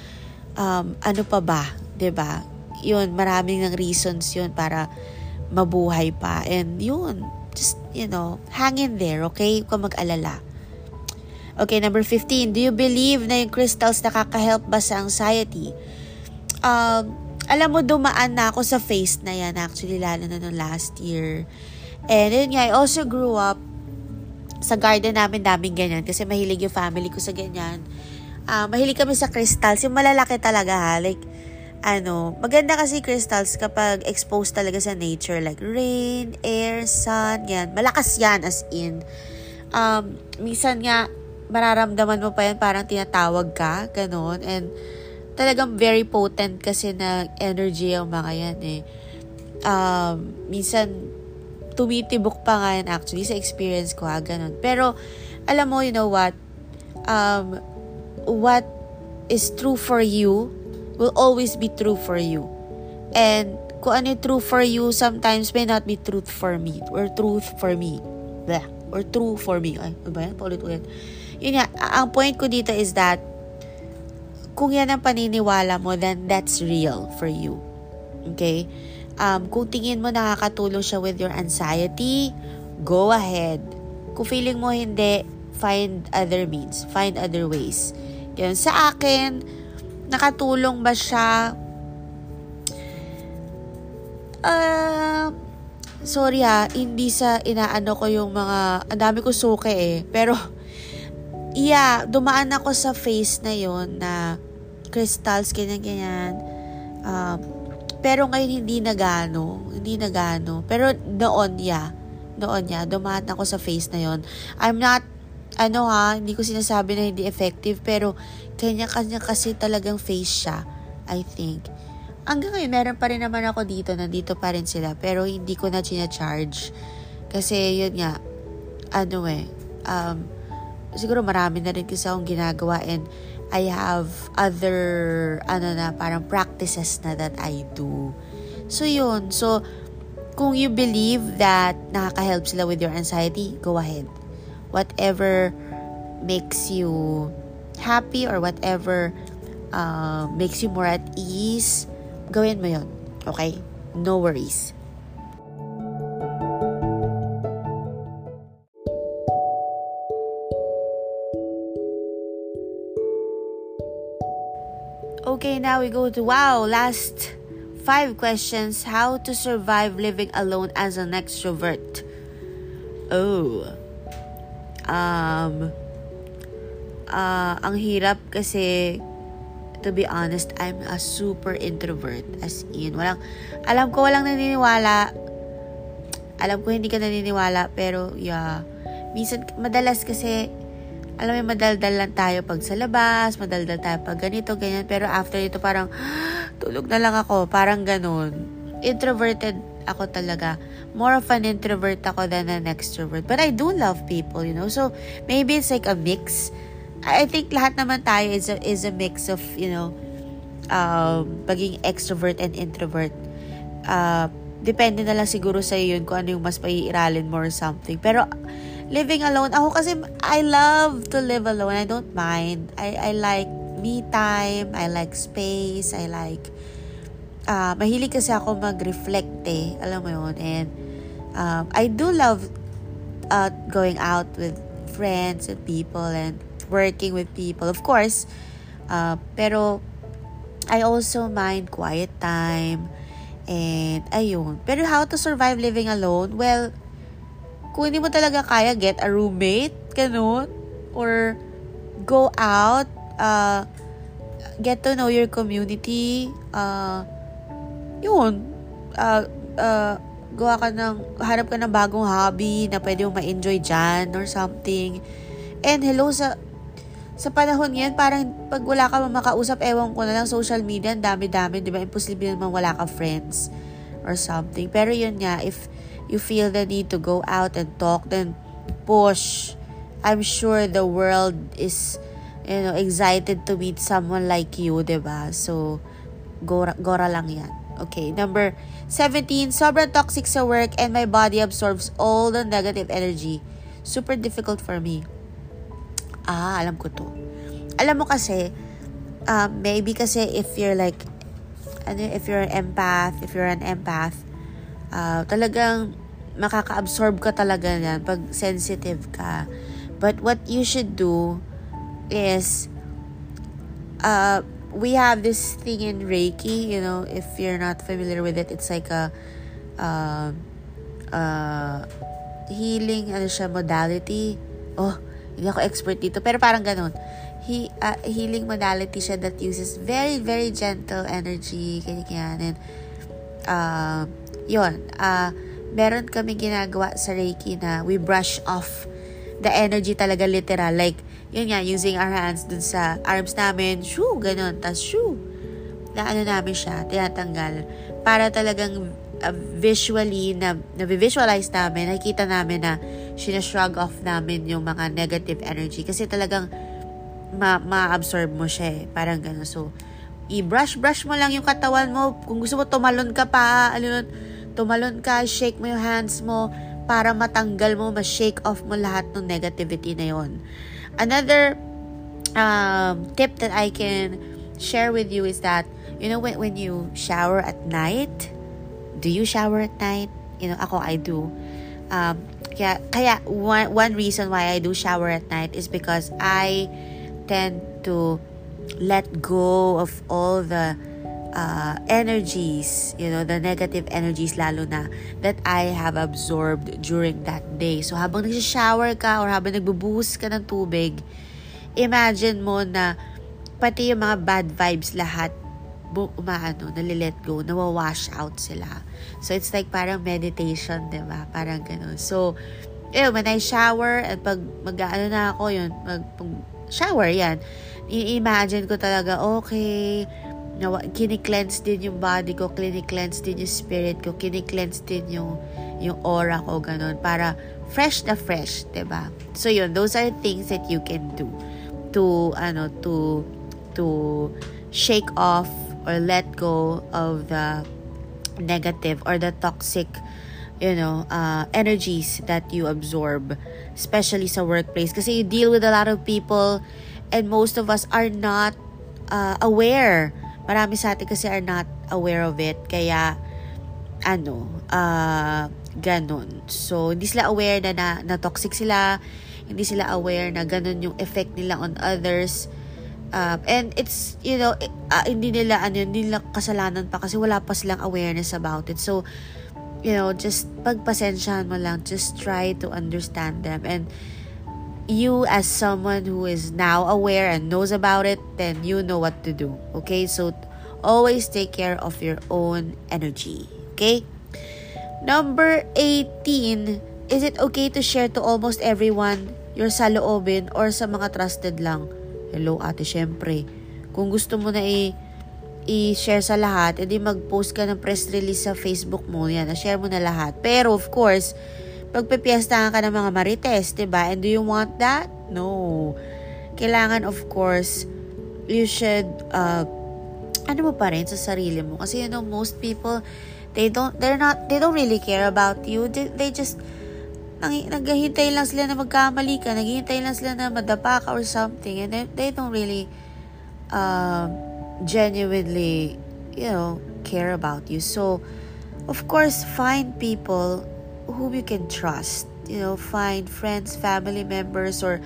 um ano pa ba, 'di ba? 'Yun, maraming ng reasons 'yun para mabuhay pa. And 'yun, just, you know, hang in there, okay? Huwag mag-alala. Okay, number 15. Do you believe na yung crystals nakaka-help ba sa anxiety? Um, alam mo, dumaan na ako sa phase na yan actually, lalo na noong last year. And yun nga, I also grew up sa garden namin daming ganyan kasi mahilig yung family ko sa ganyan. Uh, mahilig kami sa crystals. Yung malalaki talaga ha. Like, ano, maganda kasi crystals kapag exposed talaga sa nature. Like rain, air, sun, yan. Malakas yan as in. Um, minsan nga, mararamdaman mo pa yan parang tinatawag ka. Ganon. And talagang very potent kasi na energy ang mga yan eh. Um, minsan, tumitibok pa nga yan actually sa experience ko ha, ganun. Pero, alam mo, you know what? Um, what is true for you will always be true for you. And kung ano true for you sometimes may not be truth for me or truth for me. Blah. Or true for me. Ay, ano ba yan? Paulit-ulit. Yun nga, ang point ko dito is that kung yan ang paniniwala mo, then that's real for you. Okay? Um, kung tingin mo nakakatulong siya with your anxiety, go ahead. Kung feeling mo hindi, find other means, find other ways. Yun. Sa akin, nakatulong ba siya? Uh, sorry ha, hindi sa inaano ko yung mga, ang dami ko suke eh. Pero, <laughs> yeah, dumaan ako sa phase na yon na crystals, ganyan-ganyan. Um, pero ngayon hindi na gano, hindi na gano. Pero noon ya, noon ya, dumaan ako sa phase na yon. I'm not ano ha, hindi ko sinasabi na hindi effective, pero kanya-kanya kasi talagang phase siya, I think. Hanggang ngayon, meron pa rin naman ako dito, nandito pa rin sila, pero hindi ko na charge Kasi yun nga, ano eh, um, siguro marami na rin kasi akong ginagawa and I have other, ano na, parang practices na that I do. So, yun. So, kung you believe that nakaka-help sila with your anxiety, go ahead. Whatever makes you happy or whatever uh, makes you more at ease, gawin mo yun. Okay? No worries. Okay, now we go to wow, last five questions. How to survive living alone as an extrovert? Oh. Um uh, ang hirap kasi to be honest, I'm a super introvert as in. Walang alam ko walang naniniwala. Alam ko hindi ka naniniwala pero yeah. Minsan madalas kasi alam mo, madaldal lang tayo pag sa labas, madaldal tayo pag ganito, ganyan. Pero after ito, parang, <gasps> tulog na lang ako. Parang ganun. Introverted ako talaga. More of an introvert ako than an extrovert. But I do love people, you know. So, maybe it's like a mix. I think lahat naman tayo is a, is a mix of, you know, um, pagiging extrovert and introvert. Uh, depende na lang siguro sa yun kung ano yung mas paiiralin mo or something. Pero, living alone. Ako kasi, I love to live alone. I don't mind. I, I like me time. I like space. I like, uh, mahilig kasi ako mag-reflect eh. Alam mo yun. And, um, I do love uh, going out with friends and people and working with people. Of course, uh, pero, I also mind quiet time. And, ayun. Pero how to survive living alone? Well, kung hindi mo talaga kaya, get a roommate, ganun. Or, go out, uh, get to know your community, uh, yun, uh, uh, gawa ka ng, hanap ka ng bagong hobby na pwede mo ma-enjoy dyan or something. And hello sa, sa panahon ngayon, parang pag wala ka makausap, ewan ko na lang, social media, ang dami-dami, di ba? Imposible naman wala ka friends or something. Pero yun nga, if you feel the need to go out and talk, then push. I'm sure the world is, you know, excited to meet someone like you, di ba? So, gora, gora lang yan. Okay, number 17, sobrang toxic sa work and my body absorbs all the negative energy. Super difficult for me. Ah, alam ko to. Alam mo kasi, uh, maybe kasi if you're like, ano, if you're an empath, if you're an empath, uh, talagang makaka-absorb ka talaga yan pag sensitive ka. But what you should do is, uh, we have this thing in Reiki, you know, if you're not familiar with it, it's like a, uh, uh, healing, ano siya, modality. Oh, hindi ako expert dito, pero parang ganun. He, uh, healing modality siya that uses very, very gentle energy, ganyan, and, uh, yun, uh, meron kami ginagawa sa Reiki na we brush off the energy talaga literal, like, yun nga, using our hands dun sa arms namin, shoo, ganun, tas shoo, na ano namin siya, tinatanggal, para talagang uh, visually na na-visualize namin, nakikita namin na sinashrug off namin yung mga negative energy kasi talagang ma- ma-absorb mo siya eh. Parang gano'n. So, i-brush-brush mo lang yung katawan mo. Kung gusto mo, tumalon ka pa. Ano, tumalon ka, shake mo yung hands mo para matanggal mo, ma-shake off mo lahat ng negativity na yon. Another um, tip that I can share with you is that, you know, when, when you shower at night, do you shower at night? You know, ako, I do. Um, kaya, kaya one, one reason why I do shower at night is because I tend to let go of all the uh, energies, you know, the negative energies lalo na that I have absorbed during that day. So habang nag-shower ka or habang nagbubuhos ka ng tubig, imagine mo na pati yung mga bad vibes lahat umaano, nalilet go, nawawash out sila. So, it's like parang meditation, di ba? Parang ganun. So, eh, when I shower, at pag mag-ano na ako yun, mag, shower yan, i-imagine ko talaga, okay, na, kini-cleanse din yung body ko, kini-cleanse din yung spirit ko, kini-cleanse din yung, yung aura ko, ganun, para fresh na fresh, ba diba? So, yun, those are things that you can do to, ano, to, to shake off or let go of the negative or the toxic you know uh, energies that you absorb especially sa workplace kasi you deal with a lot of people and most of us are not uh, aware marami sa atin kasi are not aware of it kaya ano uh, ganun so hindi sila aware na, na, na toxic sila hindi sila aware na ganun yung effect nila on others Uh, and it's, you know, uh, hindi nila, ano, hindi nila kasalanan pa kasi wala pa silang awareness about it. So, you know, just pagpasensyahan mo lang, just try to understand them. And you as someone who is now aware and knows about it, then you know what to do. Okay? So, always take care of your own energy. Okay? Number 18, is it okay to share to almost everyone your saloobin or sa mga trusted lang? Hello ate, syempre. Kung gusto mo na i- i-share sa lahat, edi mag-post ka ng press release sa Facebook mo. Yan, na-share mo na lahat. Pero of course, pagpipiestahan ka ng mga marites, ba diba? And do you want that? No. Kailangan of course, you should, uh, ano mo pa rin sa sarili mo. Kasi you know, most people, they don't, they're not, they don't really care about you. They, they just, nang, naghihintay lang sila na magkamali ka, naghihintay lang sila na madapa ka or something, and they, they don't really uh, genuinely, you know, care about you. So, of course, find people whom you can trust. You know, find friends, family members, or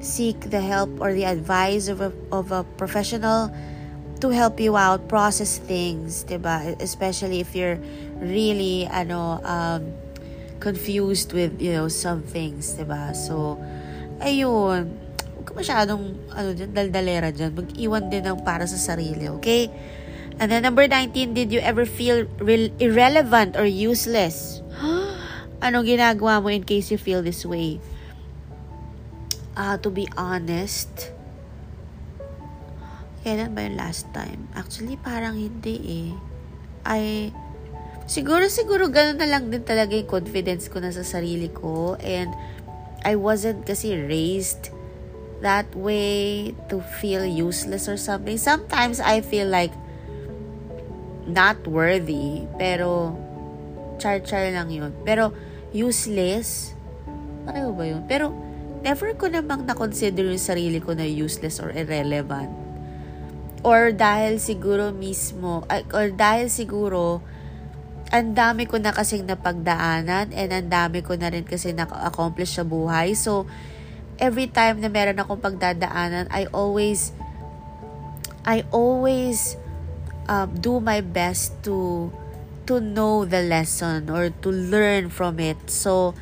seek the help or the advice of a, of a professional to help you out process things, diba? Especially if you're really, ano, um, confused with, you know, some things, ba diba? So, ayun. Huwag ka masyadong, ano dyan, daldalera dyan. Mag-iwan din ng para sa sarili, okay? And then number 19, did you ever feel re- irrelevant or useless? <gasps> Anong ginagawa mo in case you feel this way? Uh, to be honest, Kailan ba yung last time? Actually, parang hindi eh. I, siguro, siguro, ganun na lang din talaga yung confidence ko na sa sarili ko. And, I wasn't kasi raised that way to feel useless or something. Sometimes, I feel like not worthy. Pero, char-char lang yun. Pero, useless, pareho ba yun? Pero, never ko namang na-consider yung sarili ko na useless or irrelevant or dahil siguro mismo or dahil siguro ang dami ko na kasing napagdaanan and ang dami ko na rin kasi na-accomplish sa buhay. So, every time na meron akong pagdadaanan, I always, I always um, do my best to, to know the lesson or to learn from it. So,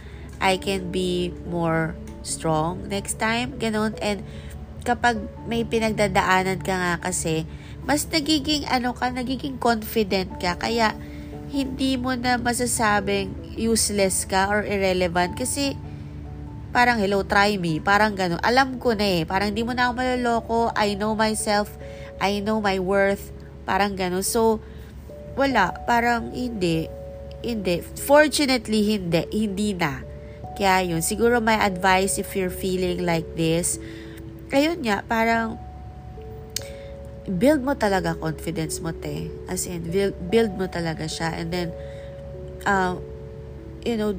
I can be more strong next time. Ganon. And, kapag may pinagdadaanan ka nga kasi, mas nagiging ano ka, nagiging confident ka. Kaya, hindi mo na masasabing useless ka or irrelevant kasi parang hello, try me. Parang gano'n. Alam ko na eh. Parang hindi mo na ako maloloko. I know myself. I know my worth. Parang gano'n. So, wala. Parang hindi. Hindi. Fortunately, hindi. Hindi na. Kaya yun. Siguro my advice if you're feeling like this, ayun nga, parang build mo talaga confidence mo, te. As in, build, build mo talaga siya. And then, uh, you know,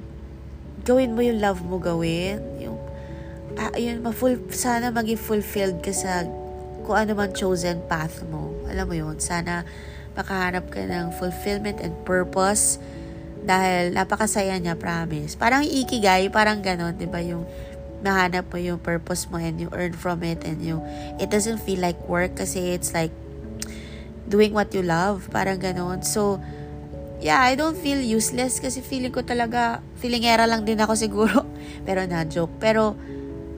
gawin mo yung love mo gawin. Yung, uh, yun, ma-full, sana maging fulfilled ka sa kung ano man chosen path mo. Alam mo yun, sana makahanap ka ng fulfillment and purpose dahil napakasaya niya, promise. Parang ikigai, parang ganon, di ba? Yung nahanap mo yung purpose mo and you earn from it and you it doesn't feel like work kasi it's like doing what you love parang ganon so yeah I don't feel useless kasi feeling ko talaga feeling era lang din ako siguro <laughs> pero na joke pero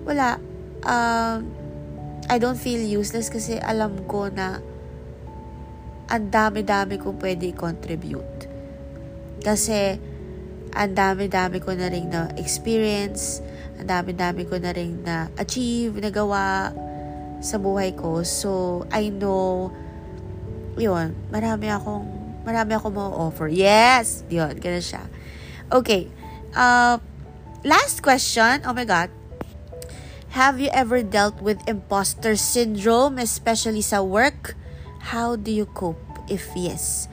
wala um, I don't feel useless kasi alam ko na ang dami-dami kong pwede i-contribute kasi ang dami-dami ko na rin na experience ang dami-dami ko na rin na achieve, nagawa sa buhay ko. So, I know, yun, marami akong, marami akong ma-offer. Yes! Yun, ganun siya. Okay. Uh, last question. Oh my God. Have you ever dealt with imposter syndrome, especially sa work? How do you cope if yes?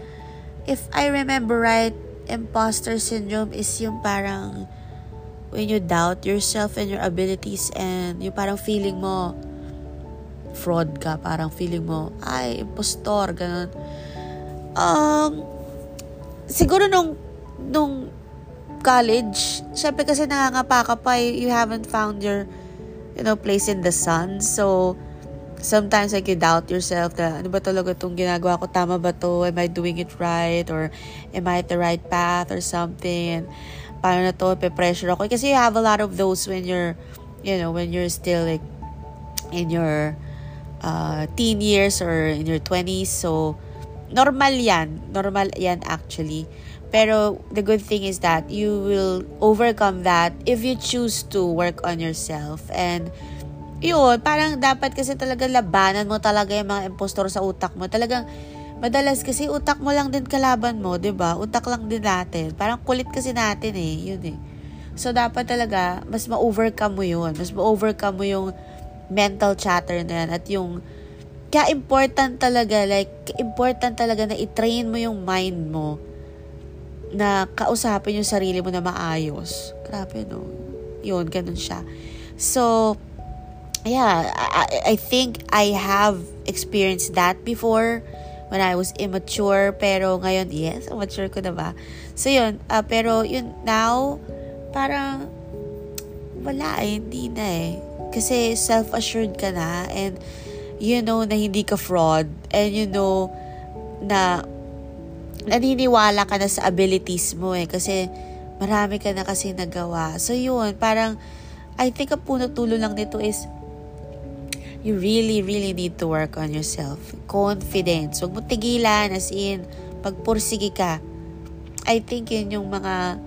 If I remember right, imposter syndrome is yung parang when you doubt yourself and your abilities and yung parang feeling mo fraud ka, parang feeling mo, ay, impostor, ganun. Um, siguro nung, nung college, syempre kasi nangangapa ka pa, you haven't found your, you know, place in the sun. So, sometimes like you doubt yourself na ano ba talaga itong ginagawa ko, tama ba to, am I doing it right, or am I at the right path, or something. And, paano na to, pe-pressure ako. Kasi you have a lot of those when you're, you know, when you're still like in your uh, teen years or in your 20s. So, normal yan. Normal yan actually. Pero the good thing is that you will overcome that if you choose to work on yourself. And yun, parang dapat kasi talaga labanan mo talaga yung mga impostor sa utak mo. Talagang Madalas kasi utak mo lang din kalaban mo, 'di ba? Utak lang din natin. Parang kulit kasi natin eh, 'yun eh. So dapat talaga mas ma-overcome mo 'yun. Mas ma-overcome mo yung mental chatter na yan at yung kaya important talaga like important talaga na i-train mo yung mind mo na kausapin yung sarili mo na maayos. Grabe no. Yun, ganun siya. So, yeah, I, I think I have experienced that before when I was immature. Pero ngayon, yes, mature ko na ba? So, yun. Uh, pero, yun, now, parang, wala eh, hindi na eh. Kasi self-assured ka na and you know na hindi ka fraud and you know na naniniwala ka na sa abilities mo eh kasi marami ka na kasi nagawa. So yun, parang I think ang puno tulo lang nito is you really, really need to work on yourself. Confidence. Huwag mo tigilan, as in, pagpursige ka. I think yun yung mga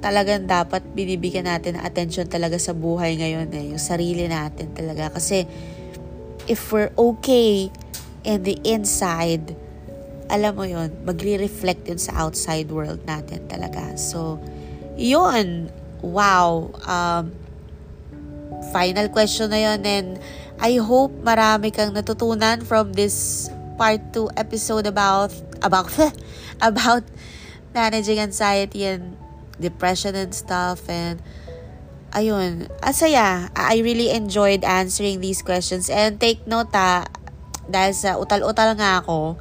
talagang dapat binibigyan natin ng attention talaga sa buhay ngayon eh. Yung sarili natin talaga. Kasi, if we're okay in the inside, alam mo yon magre-reflect yun sa outside world natin talaga. So, yun. Wow. Um, final question na yun and I hope marami kang natutunan from this part 2 episode about about <laughs> about managing anxiety and depression and stuff and ayun, asaya. I really enjoyed answering these questions and take note ha, dahil sa utal-utal nga ako,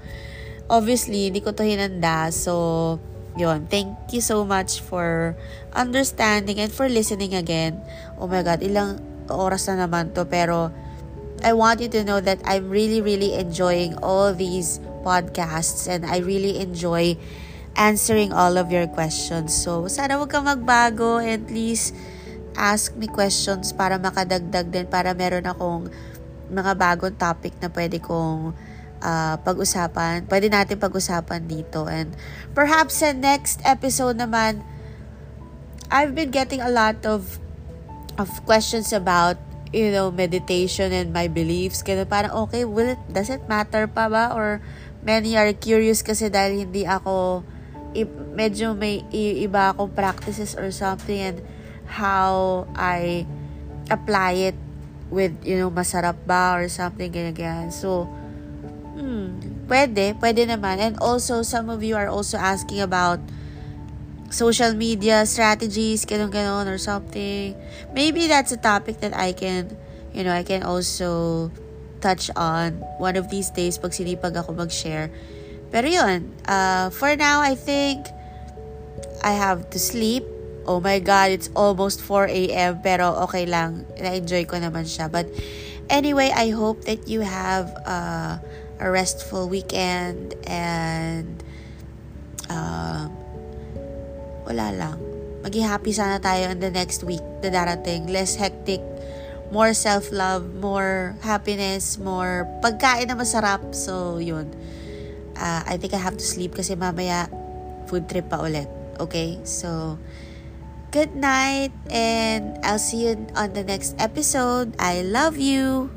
obviously, hindi ko to hinanda. So, yun. Thank you so much for understanding and for listening again. Oh my God, ilang oras na naman to. Pero, I want you to know that I'm really, really enjoying all these podcasts and I really enjoy answering all of your questions. So, sana wag kang magbago and please ask me questions para makadagdag din, para meron akong mga bagong topic na pwede kong uh, pag-usapan. Pwede natin pag-usapan dito. And perhaps sa next episode naman, I've been getting a lot of of questions about you know, meditation and my beliefs. Kaya parang, okay, will it, does it matter pa ba? Or many are curious kasi dahil hindi ako, i- medyo may i- iba akong practices or something and how I apply it with, you know, masarap ba or something, ganyan, ganyan. So, hmm, pwede, pwede naman. And also, some of you are also asking about social media strategies, ganun ganon or something. Maybe that's a topic that I can, you know, I can also touch on one of these days pag sinipag ako mag-share. Pero yun, uh, for now, I think I have to sleep. Oh my God, it's almost 4 a.m. Pero okay lang. Na-enjoy ko naman siya. But anyway, I hope that you have uh, a restful weekend and uh, wala lang. Maging happy sana tayo in the next week na darating. Less hectic, more self-love, more happiness, more pagkain na masarap. So, yun. Uh, I think I have to sleep kasi mamaya food trip pa ulit. Okay? So, good night and I'll see you on the next episode. I love you.